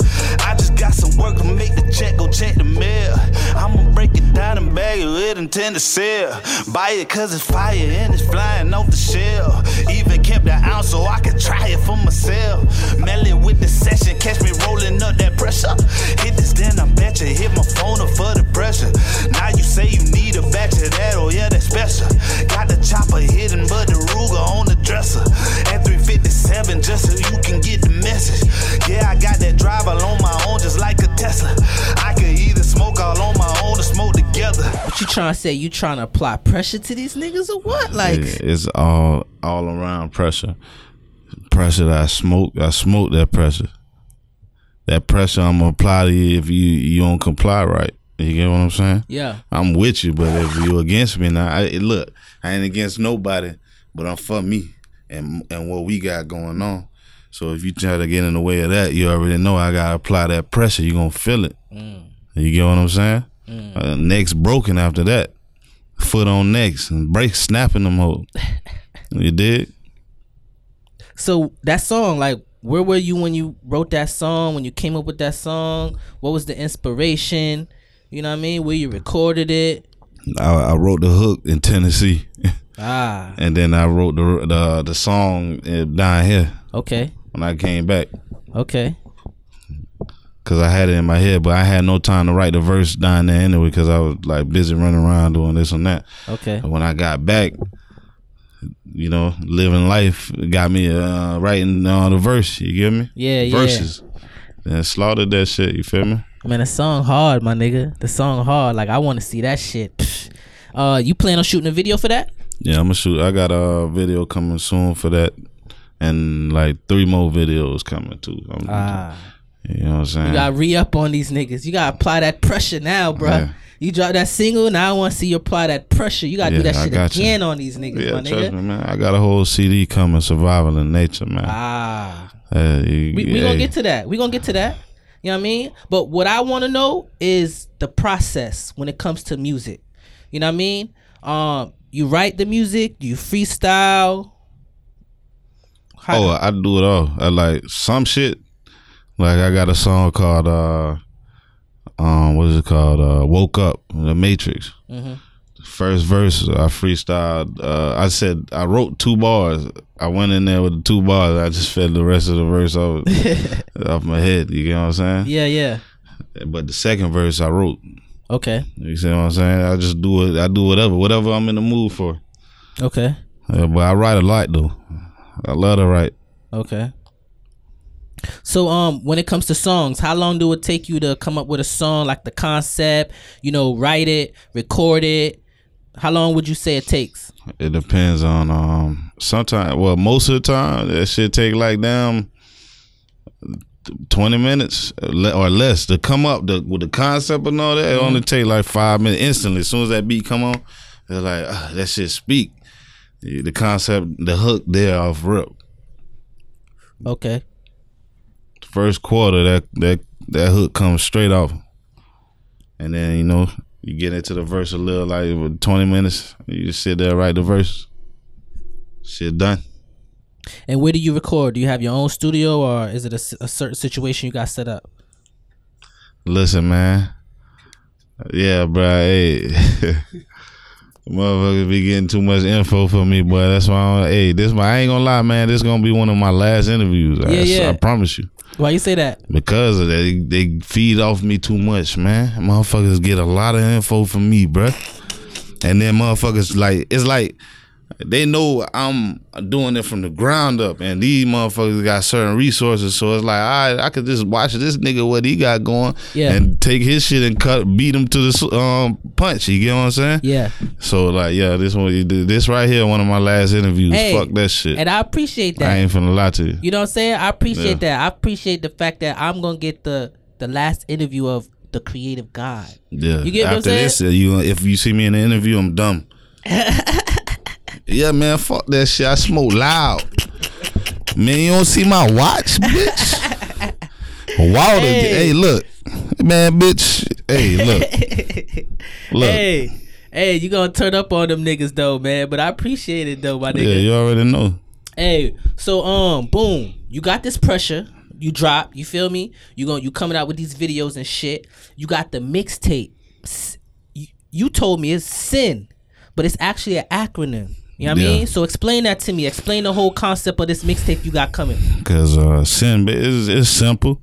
I just got some work to make the check, go check the mail. I'ma break it down and bag it with intent to sell. Buy it cause it's fire and it's flying off the shell. Even kept the ounce so I could try it for myself. Melly with the session, catch me rolling up that pressure. Hit this, then I bet you hit my phone up for the pressure. Now you say you need a batch of that, oh yeah, that's special. Got the chopper hidden, but the Ruger on dresser. At 357, just so you can get the message. Yeah, I got that drive all on my own, just like a Tesla. I could either smoke all on my own or smoke together. What you trying to say? You trying to apply pressure to these niggas or what? Like, It- it's all all around pressure. Pressure that I smoke, I smoke that pressure. That pressure I'm gonna apply to you if you you don't comply right. You get what I'm saying? yeah, I'm with you, but if you against me now, I, look, I ain't against nobody, but I'm for me and and what we got going on. So if you try to get in the way of that, you already know I gotta apply that pressure. You gonna feel it. You get what I'm saying? Uh, next broken after that, foot on next and break snapping them hoes. you did? So that song, like, where were you when you wrote that song? When you came up with that song, what was the inspiration? You know what I mean? Where you recorded it? I, I wrote the hook in Tennessee, Ah, and then I wrote the the the song uh, down here okay, when I came back. okay, Cause I had it in my head, but I had no time to write the verse down there anyway. Cause I was like busy running around doing this and that. okay. And when I got back, you know, living life got me uh, writing uh, the verse. You get me? Yeah, yeah. Verses. And slaughtered that shit. You feel me? Man, the song hard, my nigga. The song hard. Like, I want to see that shit. Uh, you plan on shooting a video for that? Yeah, I'm gonna shoot. I got a video coming soon for that, and like three more videos coming too. I'm, Ah. you know what I'm saying? You gotta re up on these niggas. You gotta apply that pressure now, bro. Yeah. You drop that single, now I want to see you apply that pressure. You gotta do that shit you. again on these niggas, yeah, my trust nigga. me, man. I got a whole CD coming, Survival in Nature, man. Ah, Uh, you- we we hey. gonna get to that. We gonna get to that. You know what I mean? But what I want to know is the process when it comes to music. You know what I mean? Um, you write the music, Do you freestyle. How- Oh, I do it all. I like some shit. Like I got a song called uh um what is it called? Uh Woke Up, The Matrix. First verse I freestyled uh I said I wrote two bars. I went in there with the two bars. I just fed the rest of the verse off, off my head. You get what I'm saying? yeah, yeah. But the second verse I wrote. Okay, You see what I'm saying? I just do it. I do whatever, whatever I'm in the mood for. okay, Yeah, but I write a lot though. I love to write. okay. So, um, when it comes to songs, how long do it take you to come up with a song, like the concept? You know, write it, record it. How long would you say it takes? It depends on um sometimes well most of the time that shit take like damn twenty minutes or less to come up the, with the concept and all that. It only take like five minutes instantly. As soon as that beat come on, it's like ah, that shit speak. The concept, the hook there off rip. Okay, First quarter that that that hook comes straight off, and then you know you get into the verse a little like twenty minutes. You just sit there write the verse. Shit done. And where do you record? Do you have your own studio, or is it a certain situation you got set up? Listen, man. Yeah, bro. Hey, motherfuckers be getting too much info for me, boy. That's why. I hey, this my. I ain't gonna lie, man. This gonna be one of my last interviews. I, Yeah, yeah. I promise you. Why you say that? Because of that, they, they feed off me too much, man. Motherfuckers get a lot of info from me, bro. And then motherfuckers like it's like they know I'm doing it from the ground up, and these motherfuckers got certain resources. So it's like, all right, I could just watch this nigga what he got going, Yeah. and take his shit and cut, beat him to the um punch. You get what I'm saying? Yeah. So like, yeah, this one, this right here, one of my last interviews. Hey, Fuck that shit. And I appreciate that. I ain't finna lie to you. You know what I'm saying? I appreciate Yeah. that. I appreciate the fact that I'm gonna get the the last interview of the creative God. Yeah. You get what I'm saying? this, uh, you if you see me in the interview, I'm dumb. yeah, man. Fuck that shit. I smoke loud. Man, you don't see my watch, bitch. Hey. Hey. hey, look, man, bitch. Hey, look, look. Hey, hey, you gonna turn up on them niggas though, man. But I appreciate it though, my nigga. Yeah, you already know. Hey, so um, boom, you got this pressure. You drop. You feel me? You going you coming out with these videos and shit. You got the mixtape. You, you told me it's sin, but it's actually an acronym. You know what I Yeah. mean? So explain that to me. Explain the whole concept of this mixtape you got coming. Cause uh, sin is it's simple.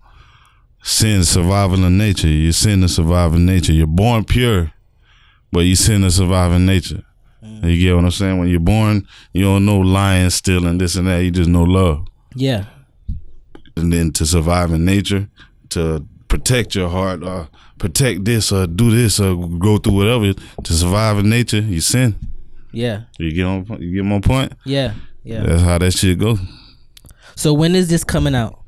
Sin is survival in nature. You sin to survive in nature. You're born pure, but you sin to survive in nature. You get what I'm saying? When you're born, you don't know lying, stealing, this and that. You just know love. Yeah. And then to survive in nature, to protect your heart, or protect this, or do this, or go through whatever. To survive in nature, you sin. Yeah. You get on. You get my point. Yeah. Yeah. That's how that shit go. So when is this coming out?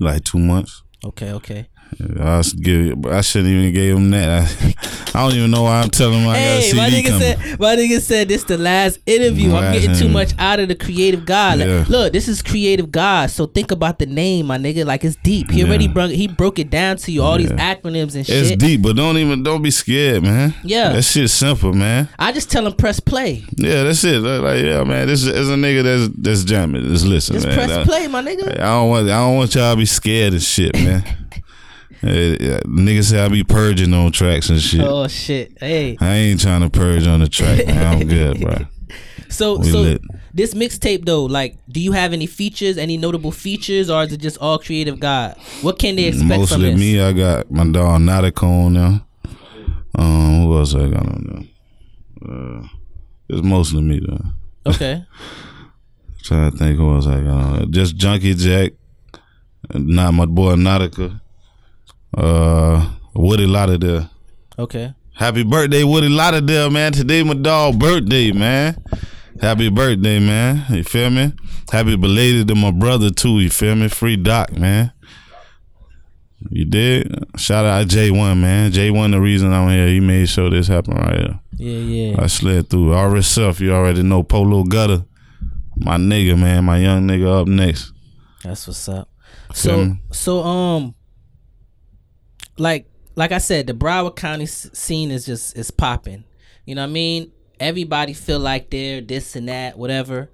Like two months. Okay, okay. I give, I shouldn't even gave him that. I, I don't even know why I'm telling him I Hey, got my a CD nigga coming. said my nigga said this the last interview. I'm Last getting too much out of the creative God. Like, Yeah. look, this is creative God. So think about the name, my nigga. Like it's deep. He already broke he broke it down to you, all these acronyms and shit. it's deep, but don't even don't be scared, man. Yeah. that shit's simple, man. I just tell him press play. Yeah, that's it. Like, yeah, man. This is a nigga that's that's jamming. Just listen, man. Just man. press I, play, my nigga. I don't want I don't want y'all to be scared and shit, man. Hey, niggas say I be purging on tracks and shit. Oh shit. Hey. I ain't trying to purge on the track, man. I'm good, bro. So We so lit. this mixtape though, like, do you have any features, any notable features, or is it just all creative God? What can they expect from Mostly this? me. I got my dog Nautica on there. Um, who else I got on there? Uh, it's mostly me though. Okay. Trying to think who else I got on there. Just Junkie Jack. Not my boy Nautica. Uh, Woody Lauderdale. Okay. Happy birthday, Woody Lauderdale, man. Today my dog birthday, man. Happy birthday, man. You feel me? Happy belated to my brother too, you feel me? Free Doc, man. You did? Shout out J1, man. J1 the reason I'm here. He made sure this happened right here. Yeah, yeah. I slid through. Already self, you already know Polo Gutter. My nigga, man. My young nigga up next. That's what's up. Feel So me? so um like like I said, the Broward County s- scene is just is popping. You know what I mean? Everybody feel like they're this and that, whatever.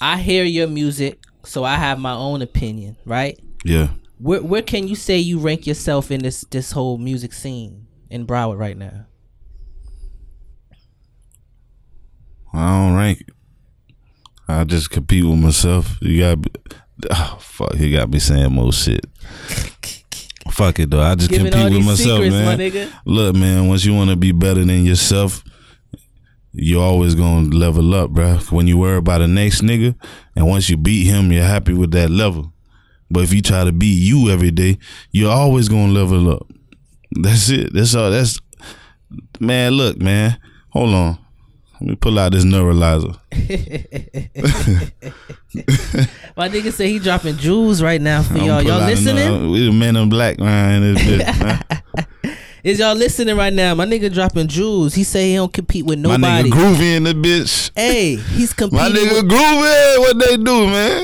I hear your music, so I have my own opinion, right? Yeah. Where where can you say you rank yourself in this this whole music scene in Broward right now? I don't rank. I just compete with myself. You got, oh, fuck. He got me saying more shit. Fuck it though. I just Giving compete with myself, secrets, man. my. Look, man. Once you want to be better than yourself, you're always gonna level up, bro. When you worry about the next nigga, and once you beat him, you're happy with that level. But if you try to beat you every day, you're always gonna level up. That's it. That's all. That's man. Look, man. Hold on. Let me pull out this neuralizer. My nigga say he dropping jewels right now for y'all. Y'all listening? We the men in black, man. this bitch, man. Is y'all listening right now? My nigga dropping jewels. He say he don't compete with nobody. My nigga groovy in the bitch. hey, he's competing. My with, nigga groovy. What they do, man?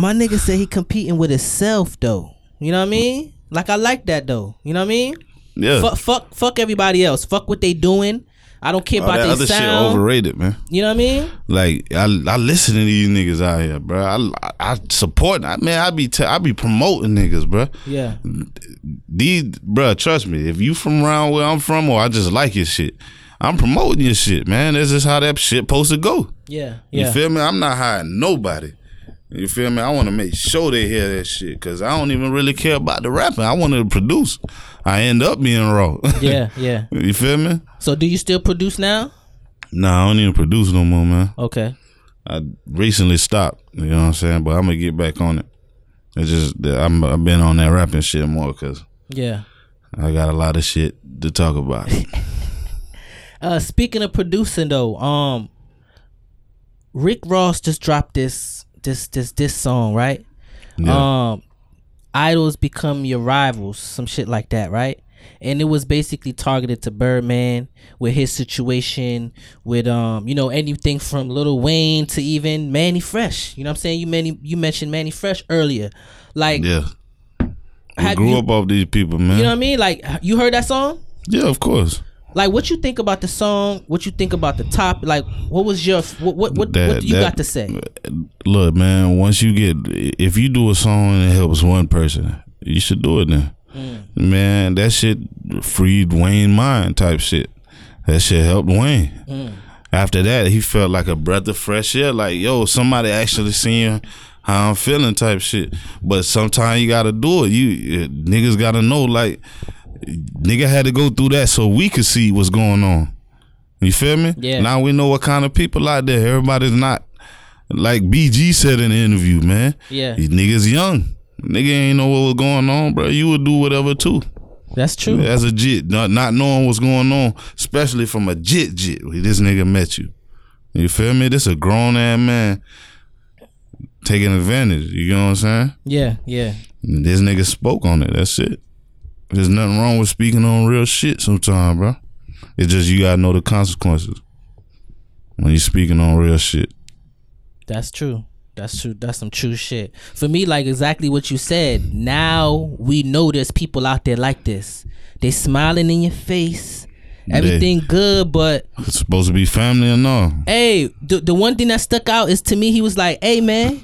My nigga said he competing with himself though. You know what I mean? Like I like that though. You know what I mean? yeah. Fuck, fuck, fuck everybody else. Fuck what they doing. I don't care All about that other shit overrated, man. You know what I mean? Like I, I listen to these niggas out here, bro. I, I support. I man, I be, t- I be promoting niggas, bro. Yeah. These, bro, trust me. If you from around where I'm from, or I just like your shit, I'm promoting your shit, man. That's just how that shit supposed to go. Yeah. You Yeah. feel me? I'm not hiring nobody. You feel me? I want to make sure they hear that shit because I don't even really care about the rapping. I want to produce. I end up being raw. Yeah. Yeah. you feel me? So do you still produce now? Nah, I don't even produce no more, man. Okay. I recently stopped. You know what I'm saying? But I'm gonna get back on it. It's just I'm I've been on that rapping shit more because Yeah. I got a lot of shit to talk about. Uh, speaking of producing though, um, Rick Ross just dropped this this this this song, right? Yeah. Um, idols become your rivals, some shit like that, right? And it was basically targeted to Birdman with his situation with um, you know, anything from Lil Wayne to even Mannie Fresh. You know what I'm saying? You Mannie you mentioned Mannie Fresh earlier. Like yeah. I grew you, up off these people, man. you know what I mean? Like you heard that song? yeah, of course. Like what you think about the song? What you think about the top? Like what was your what what what, That- what do you that- got to say? Look, man. Once you get, if you do a song and it helps one person, you should do it then. Mm. Man, that shit freed Wayne mind type shit. That shit helped Wayne. Mm. After that, he felt like a breath of fresh air. Like, yo, somebody actually seeing how I'm feeling type shit. But sometimes you gotta do it. You niggas gotta know, like, nigga had to go through that so we could see what's going on. You feel me? Yeah. Now we know what kind of people out there. Everybody's not like BG said in the interview, man. Yeah. These niggas young. Nigga ain't know what was going on, bro. You would do whatever too. That's true. As a jit, not, not knowing what's going on, especially from a jit jit. This nigga met you. You feel me? This a grown ass man taking advantage. You know what I'm saying? Yeah, yeah. This nigga spoke on it. That's it. There's nothing wrong with speaking on real shit sometimes, bro. It's just you gotta know the consequences when you're speaking on real shit. That's true. That's true. That's some true shit. For me, like exactly what you said. Now we know there's people out there like this. They smiling in your face. Everything good, but It's supposed to be family and all. hey, the the one thing that stuck out is to me, he was like, "Hey, man,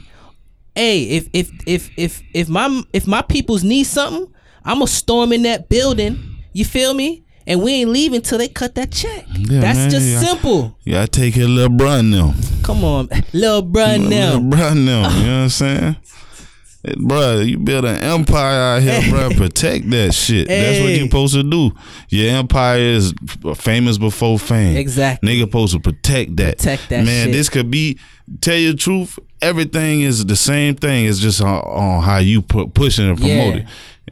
hey, if if if if if my if my peoples need something, I'm gonna storm in that building. You feel me? And we ain't leaving till they cut that check. Yeah, That's man, just yeah. simple. You gotta take it, little bruh now. Come on, little Little now. bruh now. You know what I'm saying? Hey, Bruh, you build an empire out here, bruh. Protect that shit. That's what Hey. you supposed to do. Your empire is famous before fame. Exactly. Nigga supposed to protect that. Protect that Man, shit. this could be, tell you the truth, everything is the same thing. It's just on, on how you pu- push it and promote Yeah. it.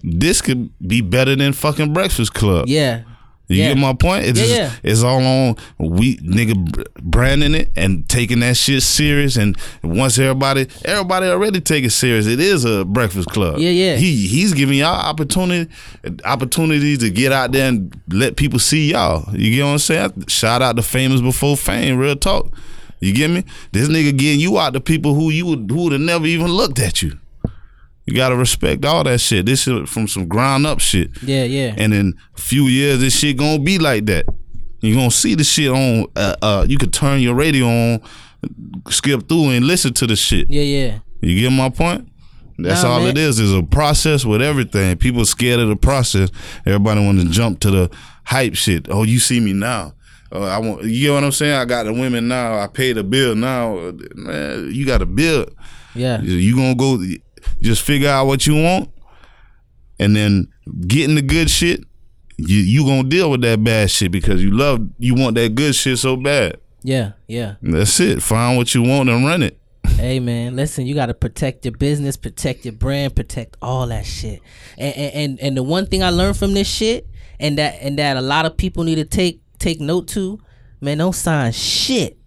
This could be better than fucking Breakfast Club. Yeah. You Yeah. get my point? It's Yeah, just, yeah. it's all on we nigga branding it and taking that shit serious. And once everybody, everybody already take it serious. It is a Breakfast Club. Yeah, yeah. He he's giving y'all opportunity, opportunities to get out there and let people see y'all. You get what I'm saying? Shout out to famous before fame. Real talk. You get me? This nigga getting you out to people who you would who would have never even looked at you. You gotta respect all that shit. This is from some ground up shit. Yeah, yeah. And in a few years, this shit gonna be like that. You gonna see the shit on. Uh, uh, you could turn your radio on, skip through, and listen to the shit. yeah, yeah. You get my point? That's all man. it is. Is a process with everything. People scared of the process. Everybody want to jump to the hype shit. Oh, you see me now. Uh, I want. You know what I'm saying? I got the women now. I pay the bill now. Man, you got a bill. Yeah. You gonna go just figure out what you want, and then getting the good shit. You you gonna deal with that bad shit because you love you want that good shit so bad. Yeah, yeah. That's it. Find what you want and run it. Hey man, listen, you gotta protect your business, protect your brand, protect all that shit. And and and, and the one thing I learned from this shit, and that and that a lot of people need to take take note to, man, don't sign shit.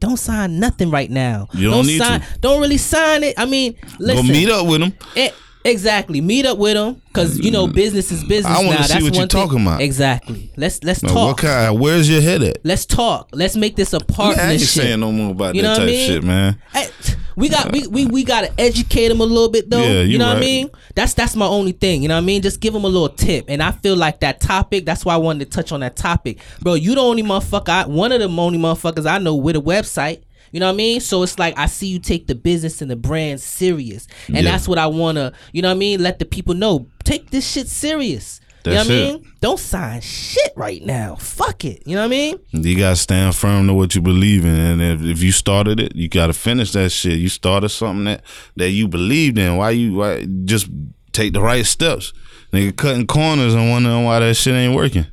Don't sign nothing right now. You don't need sign, to. Don't really sign it. I mean, listen. Go meet up with them. Eh, exactly. Meet up with them because you know business is business. I wanna see That's what you one thing. talking about. Exactly. Let's let's talk. what kind? Where's your head at? Let's talk. Let's make this a I ain't partnership. saying no more about You that type I mean? shit, man. Hey, we got we, we we gotta educate them a little bit though. Yeah, you you know what I mean? That's that's my only thing. You know what I mean? Just give them a little tip. And I feel like that topic. That's why I wanted to touch on that topic, bro. You the only motherfucker. I, one of the only motherfuckers I know with a website. You know what I mean? So it's like I see you take the business and the brand serious, and Yeah. that's what I wanna. You know what I mean? Let the people know. Take this shit serious. That's you know what it. I mean? Don't sign shit right now. Fuck it. You know what I mean? You gotta stand firm to what you believe in, and if, if you started it, you gotta finish that shit. You started something that that you believed in. Why you why just take the right steps? Nigga cutting corners and wondering why that shit ain't working.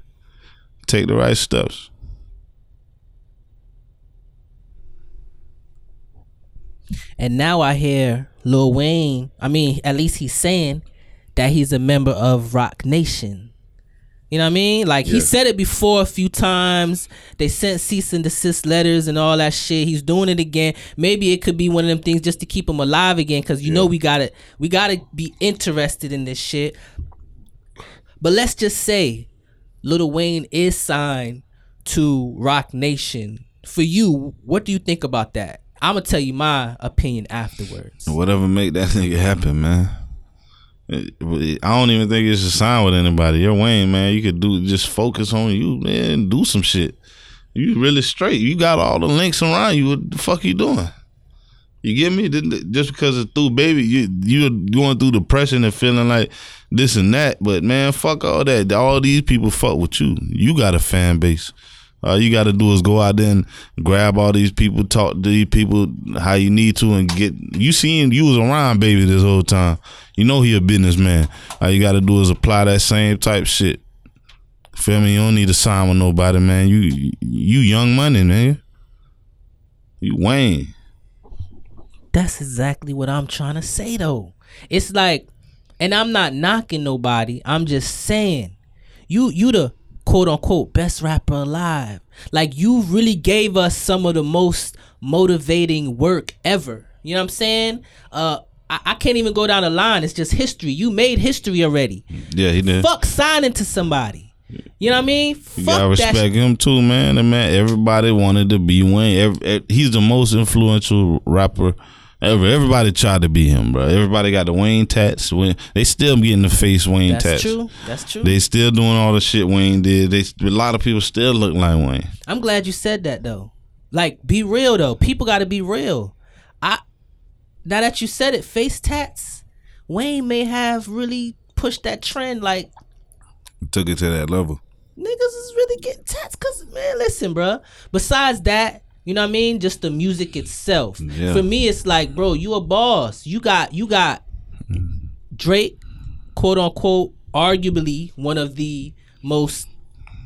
Take the right steps. And now I hear Lil Wayne, I mean, at least he's saying that he's a member of Roc Nation. You know what I mean? Like he said it before a few times. They sent cease and desist letters and all that shit. He's doing it again. Maybe it could be one of them things just to keep him alive again cuz you know we got to we got to be interested in this shit. But let's just say Lil Wayne is signed to Roc Nation. For you, what do you think about that? I'm gonna tell you my opinion afterwards. Whatever make that nigga happen, man. I don't even think it's a sign with anybody. You're Wayne, man. You could do just focus on you, man. Do some shit. You really straight. You got all the links around you. What the fuck you doing? You get me? Just because it's through baby, you you're going through depression and feeling like this and that. But man, fuck all that. All these people fuck with you. You got a fan base. All you got to do is go out there and grab all these people, talk to these people how you need to, and get. You seen you was around baby this whole time. You know he a businessman. All you got to do is apply that same type shit. Feel me? You don't need to sign with nobody, man. You you young money, man. You Wayne. That's exactly what I'm trying to say though. It's like, and I'm not knocking nobody. I'm just saying, you you the quote unquote best rapper alive. Like you really gave us some of the most motivating work ever. You know what I'm saying? Uh, I, I can't even go down the line. It's just history. You made history already. Yeah, he did. Fuck signing to somebody. You know what I mean? You Fuck gotta that. respect shit. him too, man. And man, everybody wanted to be Wayne. Every, ev- he's the most influential rapper. Everybody tried to be him, bro. Everybody got the Wayne tats. When they still getting the face Wayne That's tats. That's true. That's true. They still doing all the shit Wayne did. They a lot of people still look like Wayne. I'm glad you said that though. Like, be real though. People got to be real. I now that you said it, face tats. Wayne may have really pushed that trend. Like, Took it to that level. niggas is really getting tats. Cause man, listen, bruh. Besides that, you know what I mean? Just the music itself. Yeah. For me, it's like, bro, you a boss. You got you got Drake, quote unquote, arguably one of the most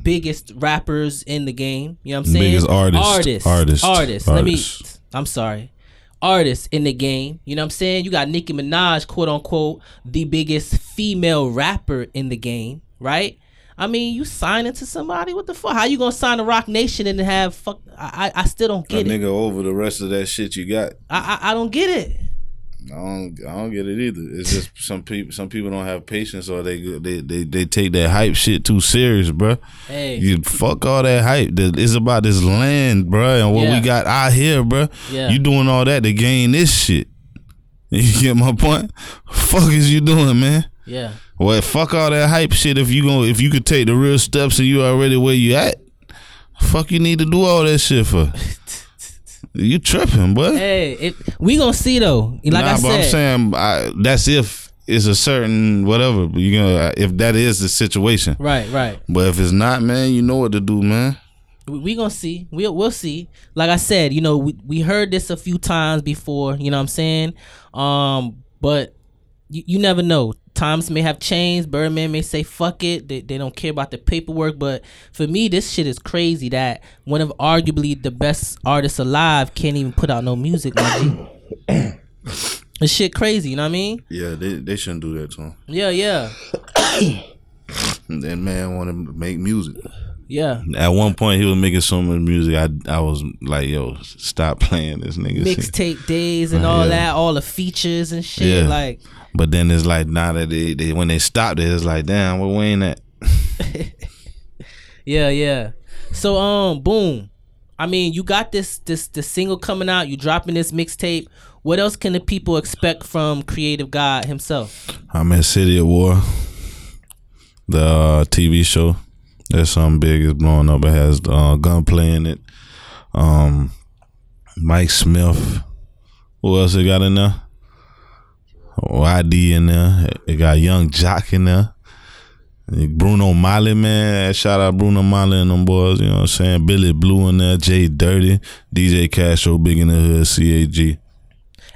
biggest rappers in the game. You know what I'm saying? Biggest artist. Artist. Artist. Artist. Let me I'm sorry. Artists in the game. You know what I'm saying? You got Nicki Minaj, quote unquote, the biggest female rapper in the game, right? I mean, you signing to somebody? What the fuck? How you gonna sign to Roc Nation and have fuck? I I, I still don't get it. nigga over the rest of that shit you got. I, I I don't get it. I don't, I don't get it either. It's just some people, some people don't have patience, or they, they, they, they take that hype shit too serious, bruh. Hey. You fuck all that hype. It's about this land, bruh, and what Yeah. we got out here, bruh. Yeah. You doing all that to gain this shit. You get my point? Fuck is you doing, man? Yeah. Well, fuck all that hype shit. If you go, if you could take the real steps and you already where you at, fuck you need to do all that shit for. You tripping, boy? Hey, it, we gonna see though. Like nah, I but I'm said, saying I, that's if it's a certain whatever. You know, if that is the situation. right, right. But if it's not, man, you know what to do, man. we, we gonna see. We'll we'll see. Like I said, you know, we we heard this a few times before. You know what I'm saying? Um, but you, you never know. Times may have changed. Birdman may say fuck it. They, they don't care about the paperwork. But for me, this shit is crazy that one of arguably the best artists alive can't even put out no music. This shit crazy. You know what I mean? Yeah, they they shouldn't do that to him. Yeah, yeah, That man want to make music. Yeah. At one point, he was making so much music. I I was like, yo, stop playing this nigga. Mixtape days and all Yeah. that, all the features and shit. Yeah. Like, But then it's like now that they, they when they stopped it, it's like, damn, where Wayne at? Yeah, yeah. So um boom. I mean, you got this this this single coming out, you dropping this mixtape. What else can the people expect from Creative God himself? I'm in City of War, the uh, TV show. There's something big is blowing up. It has uh, gunplay in it. Um, Mike Smith. Who else it got in there? YD in there. It got Yung Joc in there. Bruno Mali, man. Shout out Bruno Mali and them boys. You know what I'm saying? Billy Blue in there. Jay Dirty. DJ Castro, Big in the Hood. CAG.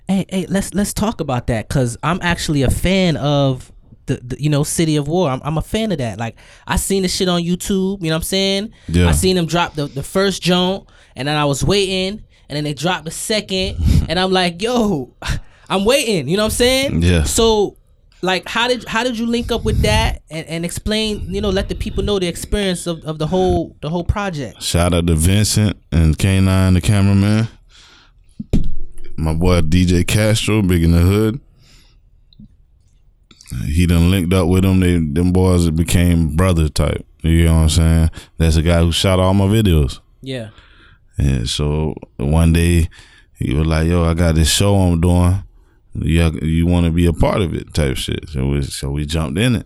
Hey, hey, let's let's talk about that cuz I'm actually a fan of the, the you know City of War. I'm, I'm a fan of that. Like I seen the shit on YouTube, you know what I'm saying? Yeah. I seen them drop the the first joint and then I was waiting and then they dropped the second and I'm like, "Yo, I'm waiting." You know what I'm saying? Yeah. So like how did how did you link up with that and, and explain you know let the people know the experience of, of the whole the whole project Shout out to Vincent and K9, the cameraman. My boy DJ Castro, big in the hood. He done linked up with them. They them boys that became brother type. You know what I'm saying? That's the guy who shot all my videos. yeah And so one day he was like, "Yo, I got this show I'm doing. You you want to be a part of it?" Type shit. So we so we jumped in it.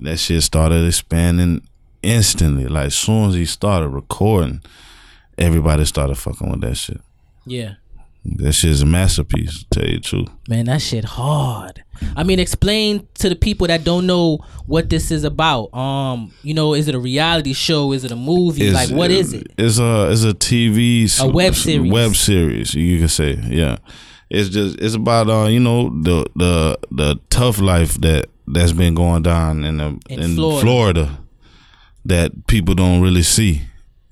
That shit started expanding instantly. Like soon as he started recording, everybody started fucking with that shit. yeah That shit's a masterpiece. To tell you the truth. Man, that shit hard. I mean, explain to the people that don't know what this is about. Um, you know, is it a reality show? Is it a movie? like, what is it? It's a it's a TV A web series. Web series, you can say, yeah. It's just it's about uh you know the the the tough life that that's been going down in the, In in, Florida. Florida. that people don't really see.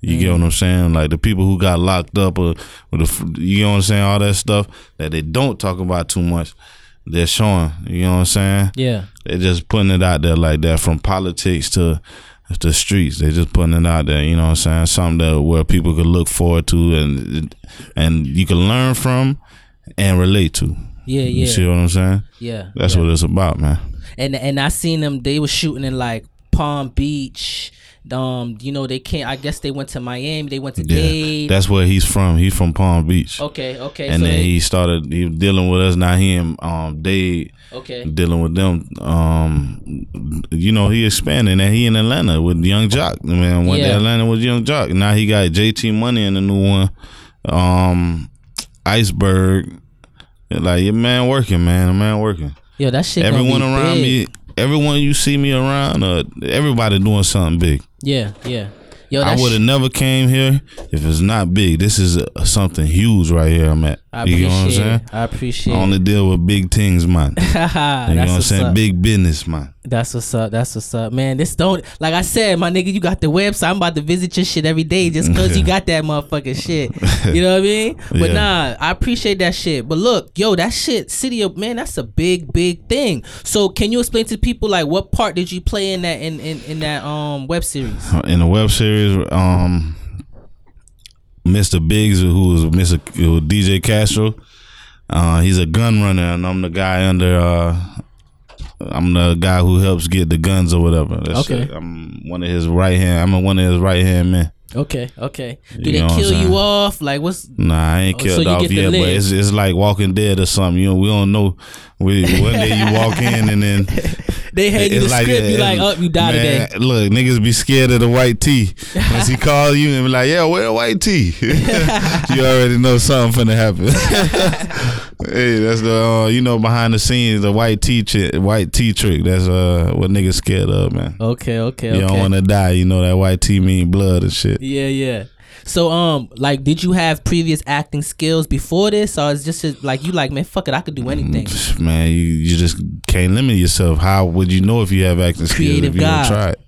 You get what I'm saying? Like the people who got locked up or, or the you know what I'm saying, all that stuff that they don't talk about too much. They're showing. You know what I'm saying? Yeah, They're just putting it out there like that from politics to the streets. They're just putting it out there, you know what I'm saying? Something that where people could look forward to and and you can learn from and relate to. yeah, yeah. You see what I'm saying? yeah. That's yeah. what it's about, man. and and I seen them. They were shooting in like Palm Beach. Um, you know, they can't. I guess they went to Miami. They went to Yeah. Dade. That's where he's from. He's from Palm Beach. okay, okay. And so then they- he started he was dealing with us. Now him, um they okay, dealing with them. Um, you know he expanding. And he in Atlanta with Yung Joc. Man went Yeah. to Atlanta with Yung Joc. Now he got JT Money in the new one. Um, Iceberg. Like your man working, man. A man working. yo, that shit. Everyone around big. me, everyone you see me around, uh, everybody doing something big. Yeah, yeah. Yo, I would have never came here if it's not big. This is uh something huge right here. I'm at. I you know what I'm saying? it. I appreciate. I only deal with big things, man. you know what I'm saying? up. Big business, man. That's what's up. That's what's up, man. This don't like I said, my nigga. You got the website. I'm about to visit your shit every day just cause you got that motherfucking shit. You know what I mean? But Yeah. nah, I appreciate that shit. But look, yo, that shit, City of Man, that's a big, big thing. So can you explain to people like what part did you play in that in in, in that um web series? in the web series, um, Mr. Biggs, who was Mr. DJ Castro, uh, he's a gun runner, and I'm the guy under. Uh, I'm the guy who helps get the guns or whatever. That's Okay. it. I'm one of his right hand. I'm one of his right hand men. Okay, okay. Do You they know what I'm kill you off? Like what's Nah, I ain't Oh, so killed you off yet, but it's it's like Walking Dead or something. You know, we don't know. We one day you walk in and then they hand you the script, you like, oh, you die man, today. Look, niggas be scared of the white tee. Once he call you and be like, "Yeah, where white tee?" you already know something finna happen. hey, that's the uh, you know behind the scenes the white tee trick, white tee trick. That's uh what niggas scared of, man. Okay, okay, You okay. don't want to die. You know that white tee mean blood and shit. Yeah, yeah. So um, like, did you have previous acting skills before this, or is just like you like, man, fuck it, I could do anything. Man, you, you just can't limit yourself. How would you know if you have acting skills Creative if you don't try it?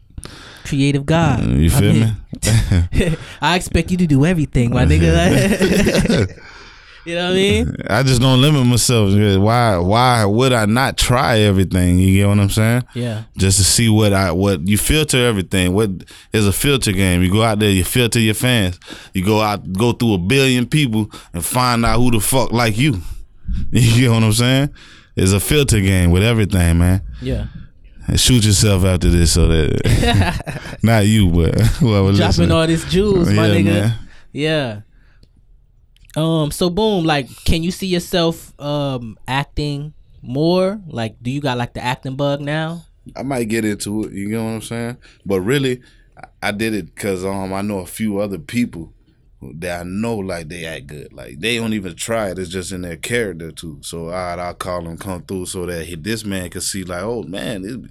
Creative God. You I feel mean, me? I expect you to do everything, my nigga. you know what I mean? I just don't limit myself. Why? Why would I not try everything? You get what I'm saying? Yeah. Just to see what I what you filter everything. What is a filter game? You go out there, you filter your fans. You go out, go through a billion people and find out who the fuck like you. You get what I'm saying? It's a filter game with everything, man. Yeah. And shoot yourself after this so that not you, but whoever Dropping listen. all these jewels, my Yeah, nigga. man. Yeah. Um. So boom. Like, can you see yourself um acting more? Like, do you got like the acting bug now? I might get into it. You know what I'm saying? But really, I- I did it because um I know a few other people that I know like they act good. Like they don't even try it. It's just in their character too. So I I'll call them come through so that he, this man can see like oh man. It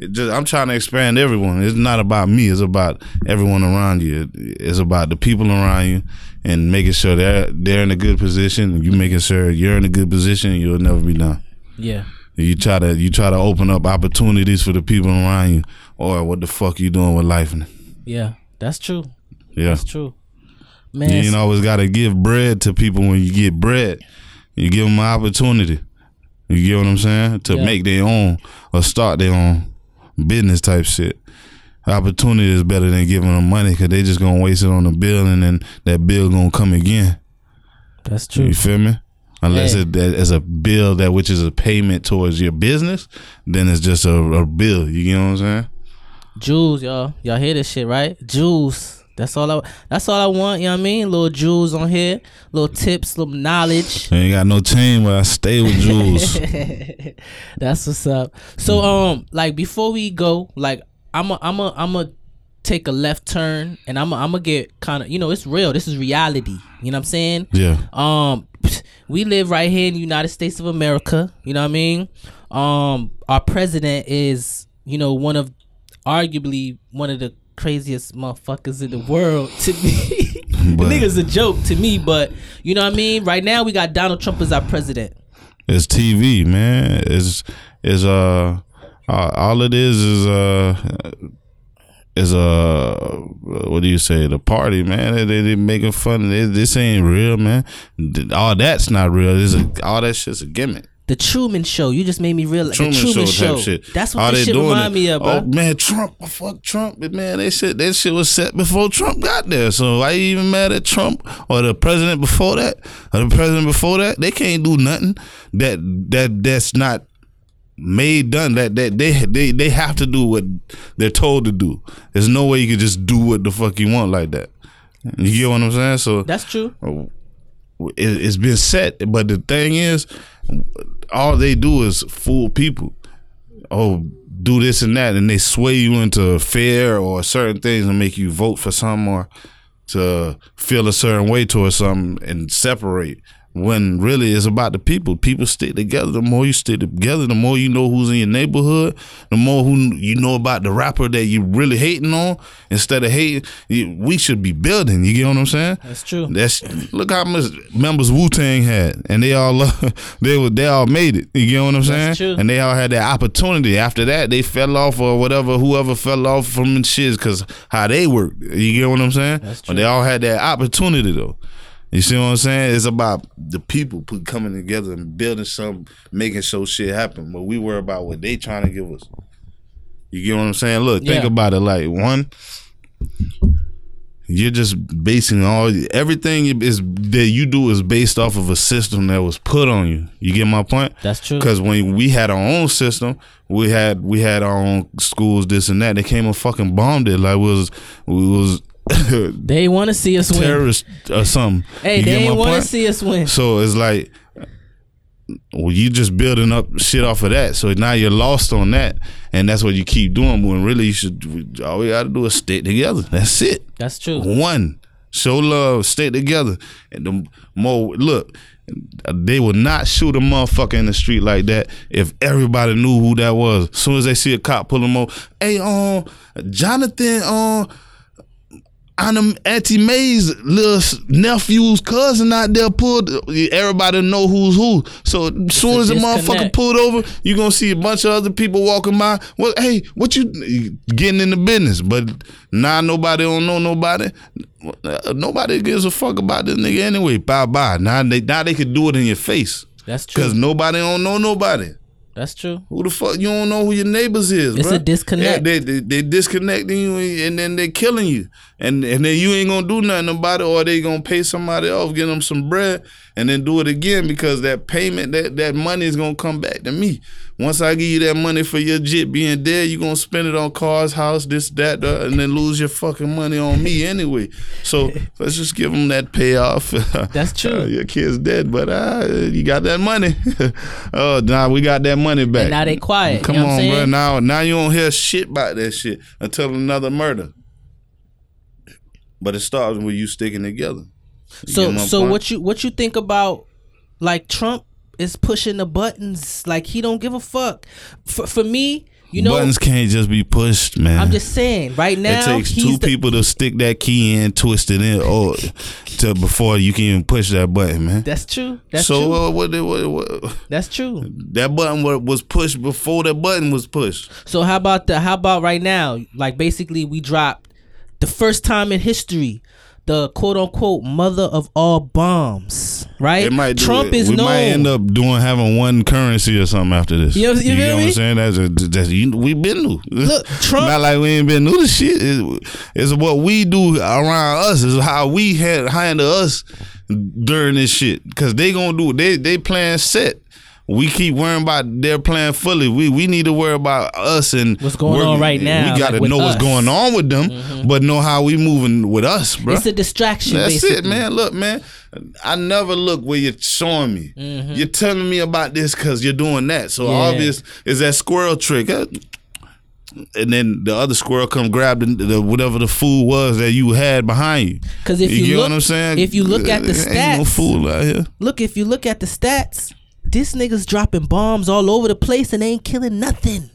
just I'm trying to expand everyone. It's not about me. It's about everyone around you. It's about the people around you and making sure they're they're in a good position. You making sure you're in a good position. You'll never be done. Yeah. You try to you try to open up opportunities for the people around you, or what the fuck you doing with life? Yeah. That's true. Yeah, That's true. Man. you ain't always got to give bread to people when you get bread. You give them an opportunity. You get what I'm saying? To Yeah. make their own or start their own business type shit. Opportunity is better than giving them money because they just gonna waste it on a bill and then that bill gonna come again. That's true. You feel me? Unless Yeah. it that is a bill that which is a payment towards your business, then it's just a, a bill. You get what I'm saying? Jewels, y'all. Y'all hear this shit, right? Jewels. That's all I. That's all I want. You know what I mean? Little jewels on here, little tips, little knowledge. I ain't got no chain, but I stay with jewels. That's what's up. So um, like before we go, like I'm a, I'm a, I'm a take a left turn, and I'm a, I'm gonna get kind of, you know, it's real. This is reality. You know what I'm saying? yeah. Um, we live right here in the United States of America. You know what I mean? Um, our president is, you know, one of, arguably one of the craziest motherfuckers in the world to me. the But- nigga's a joke to me, but you know what I mean. Right now, we got Donald Trump as our president. It's TV, man. It's it's uh, uh all it is is uh is uh what do you say the party man they they, they making fun they, this ain't real man all that's not real this is all that shit's a gimmick The Truman Show. You just made me realize Truman, the Truman show, shit. That's what All this they shit remind it- me of, bro. Oh man, Trump, oh, fuck Trump, man, that shit, that shit was set before Trump got there. So why you even mad at Trump or the president before that or the president before that? They can't do nothing that that that's not made done. That that they they they have to do what they're told to do. There's no way you can just do what the fuck you want like that. You get what I'm saying? So That's true. it, it's been set. But the thing is, all they do is fool people. Oh, do this and that, and they sway you into fear or certain things and make you vote for some or to feel a certain way towards something and separate. When really it's about the people. People stick together. The more you stick together, the more you know who's in your neighborhood. The more who you know about the rapper that you really hating on. Instead of hating, we should be building. You get what I'm saying? That's true. That's look how much members Wu Tang had, and they all they were they all made it. You get what I'm saying? That's true. And they all had that opportunity. After that, they fell off or whatever. Whoever fell off from the shits because how they worked. You get what I'm saying? That's true. But they all had that opportunity though. You see what I'm saying? It's about the people put coming together and building something, making so shit happen. But we worry about what they trying to give us. You get what I'm saying? Look, think about it. Like one, you're just basing all everything is that you do is based off of a system that was put on you. You get my point? That's true. Because when we had our own system, we had we had our own schools, this and that. They came and fucking bombed it. Like we was we was They want to see us win. terrorist or something. Hey, You they get ain't my want to see us win. So it's like, well, you just building up shit off of that. So now you're lost on that, and that's what you keep doing. When really you should, all we got to do is stick together. That's it. That's true. One, show love, stay together, and the more look. They would not shoot a motherfucker in the street like that if everybody knew who that was. As soon as they see a cop pull them over, hey, um, Jonathan, um, Anna, Auntie May's little nephew's cousin out there pulled. Everybody know who's who. So as soon as the motherfucker pulled over, you gonna see a bunch of other people walking by. Well, hey, what you getting in the business? But now nobody don't know nobody. Uh, Nobody gives a fuck about this nigga anyway. Bye bye. Now they now they could do it in your face That's true. because nobody don't know nobody. That's true. Who the fuck you don't know who your neighbors is? It's bruh. a disconnect. They, they they disconnecting you and then they killing you, and and then you ain't gonna do nothing about it, or they gonna pay somebody off, get them some bread, and then do it again because that payment that that money is gonna come back to me. Once I give you that money for your jit being dead, you're gonna spend it on cars, house, this, that, that, and then lose your fucking money on me anyway. So let's just give them that payoff. That's true. Uh, your kid's dead, but uh, you got that money. oh, now we got that money back. And now they quiet. Come you know on, bro. Now, now you don't hear shit about that shit until another murder. But it starts with you sticking together. You So so point? what you what you think about like Trump is pushing the buttons like he don't give a fuck. For, for me, you know, buttons can't just be pushed, man. I'm just saying right now it takes two the- people to stick that key in, twist it in, or to before you can even push that button, man. That's true. That's so true. uh, what, what, what? That's true. That button was pushed before that button was pushed. So how about the how about right now? Like basically we dropped the first time in history the quote unquote mother of all bombs. Right? It might Trump it. is we known. might end up doing having one currency or something after this. You know- you feel what? I'm saying? That's, a, that's you, we been new. Look, Trump- Not like we ain't been new to shit. It's, it's what we do around us. Is how we had handle us during this shit. Cause they gonna do they they plan set. We keep worrying about their plan fully. We we need to worry about us and What's going on right now, We got to like know what's us. Mm-hmm. going on with them, but know how we moving with us, bro. it's a distraction. That's basically. it, man. Look, man. I never look where you're showing me. You're telling me about this because you're doing that. So Mm-hmm. Yeah. obvious is that squirrel trick. And then the other squirrel come grab the, the whatever the food was that you had behind you. 'Cause if you get look- what I'm saying, if you look at the ain't no fool out here. Look, if you look at the stats, this nigga's dropping bombs all over the place and they ain't killing nothing.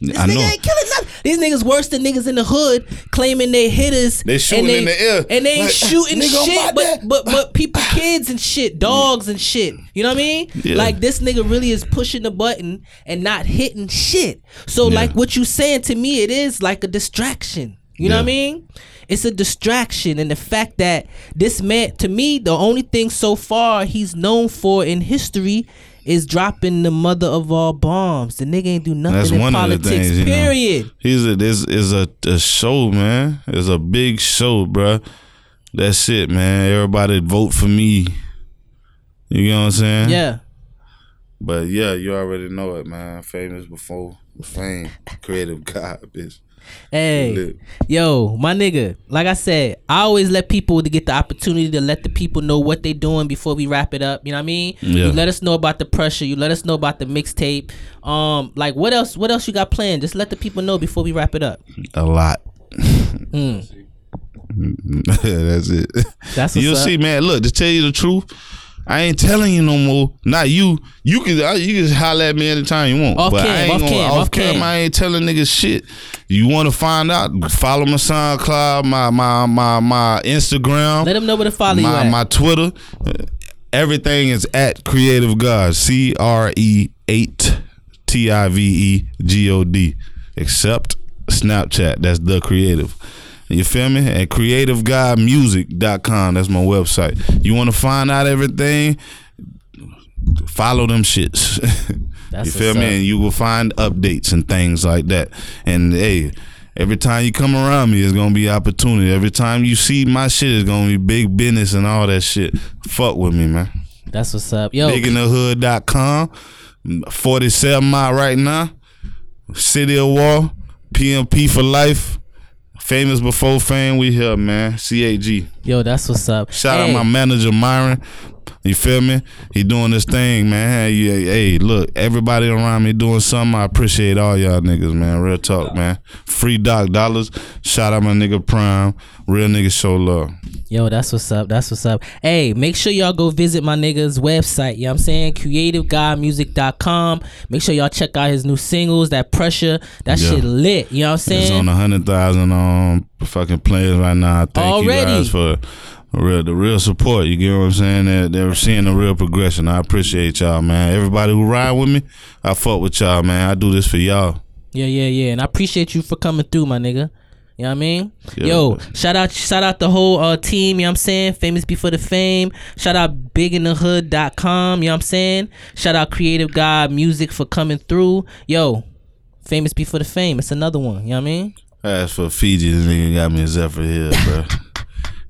This I nigga know. ain't killing nothing. These niggas worse than niggas in the hood claiming they hitters. They shooting and they, in the air. and they ain't Like, shooting shit, but but but people, kids and shit, dogs and shit. You know what I mean? Yeah. Like this nigga really is pushing the button and not hitting shit. So Yeah. like what you saying to me, it is like a distraction. You know what I mean? It's a distraction, and the fact that this man, to me, the only thing so far he's known for in history is dropping the mother of all bombs. The nigga ain't do nothing That's in one of the politics. things. You know. period. He's a this is a, a show, man. It's a big show, bruh. That's it, man. Everybody vote for me. You know what I'm saying? Yeah. But yeah, you already know it, man. Famous before fame. Creative God, bitch. Hey, yo, my nigga. Like I said, I always let people to get the opportunity to let the people know what they doing before we wrap it up. You know what I mean? Yeah. You let us know about the pressure. You let us know about the mixtape. Um, like what else? What else you got planned? Just let the people know before we wrap it up. A lot. Mm. That's it. That's what's You'll up. see, man. Look, to tell you the truth, I ain't telling you no more. Not you. You can you can holler at me anytime you want. Off but I cam, ain't off gonna, cam, off cam. cam. I ain't telling niggas shit. You want to find out? Follow my SoundCloud, my my my my Instagram, Let them know where to follow you my at. my Twitter. Everything is at Creative God. C R E eight T I V E G O D. Except Snapchat. That's the creative. You feel me? At creativegodmusic.com. That's my website. You want to find out everything? Follow them shits. That's you feel me? up. And you will find updates and things like that. And hey, every time you come around me, it's gonna be opportunity. Every time you see my shit, it's gonna be big business and all that shit. Fuck with me, man. That's what's up. Yo, Biginthehood.com. 47 mile right now. City of War. PMP for life. Famous before fame, we here, man. CAG. Yo, that's what's up. Shout Hey, out my manager Myron. You feel me? He doing this thing, man. Hey, hey, hey, look, everybody around me doing something. I appreciate all y'all niggas, man. Real talk, man. Free Doc Dollars. Shout out my nigga Prime. Real niggas show love. Yo, that's what's up. That's what's up. Hey, make sure y'all go visit my nigga's website. You know what I'm saying? CreativeGodMusic.com. Make sure y'all check out his new singles, that pressure. That Yeah. shit lit. You know what I'm saying? It's on a hundred thousand um fucking players right now. Thank Already? you guys for real the real support. You get what I'm saying? They're, they're seeing the real progression. I appreciate y'all, man. Everybody who ride with me, I fuck with y'all, man. I do this for y'all. Yeah, yeah, yeah. And I appreciate you for coming through, my nigga. You know what I mean? Yeah. Yo, shout out shout out the whole uh, team, you know what I'm saying? Famous Before the Fame. Shout out biginthehood.com, you know what I'm saying? Shout out Creative God Music for coming through. Yo, Famous Before the Fame. It's another one, you know what I mean? As for Fiji, this nigga got me a Zephyr here, bro.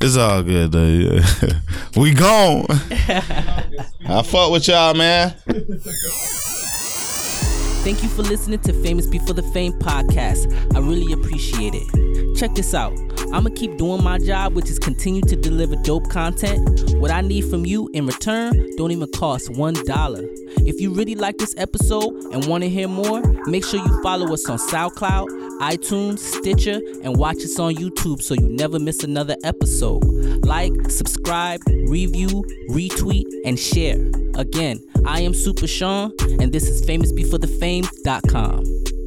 It's all good though. Yeah. we gone. I fuck with y'all, man. Thank you for listening to Famous Before the Fame podcast. I really appreciate it. Check this out. I'm gonna keep doing my job, which is continue to deliver dope content. What I need from you in return don't even cost one dollar. If you really like this episode and want to hear more, make sure you follow us on SoundCloud, iTunes, Stitcher, and watch us on YouTube so you never miss another episode. Like, subscribe, review, retweet, and share. Again, I am Super Sean, and this is games.com.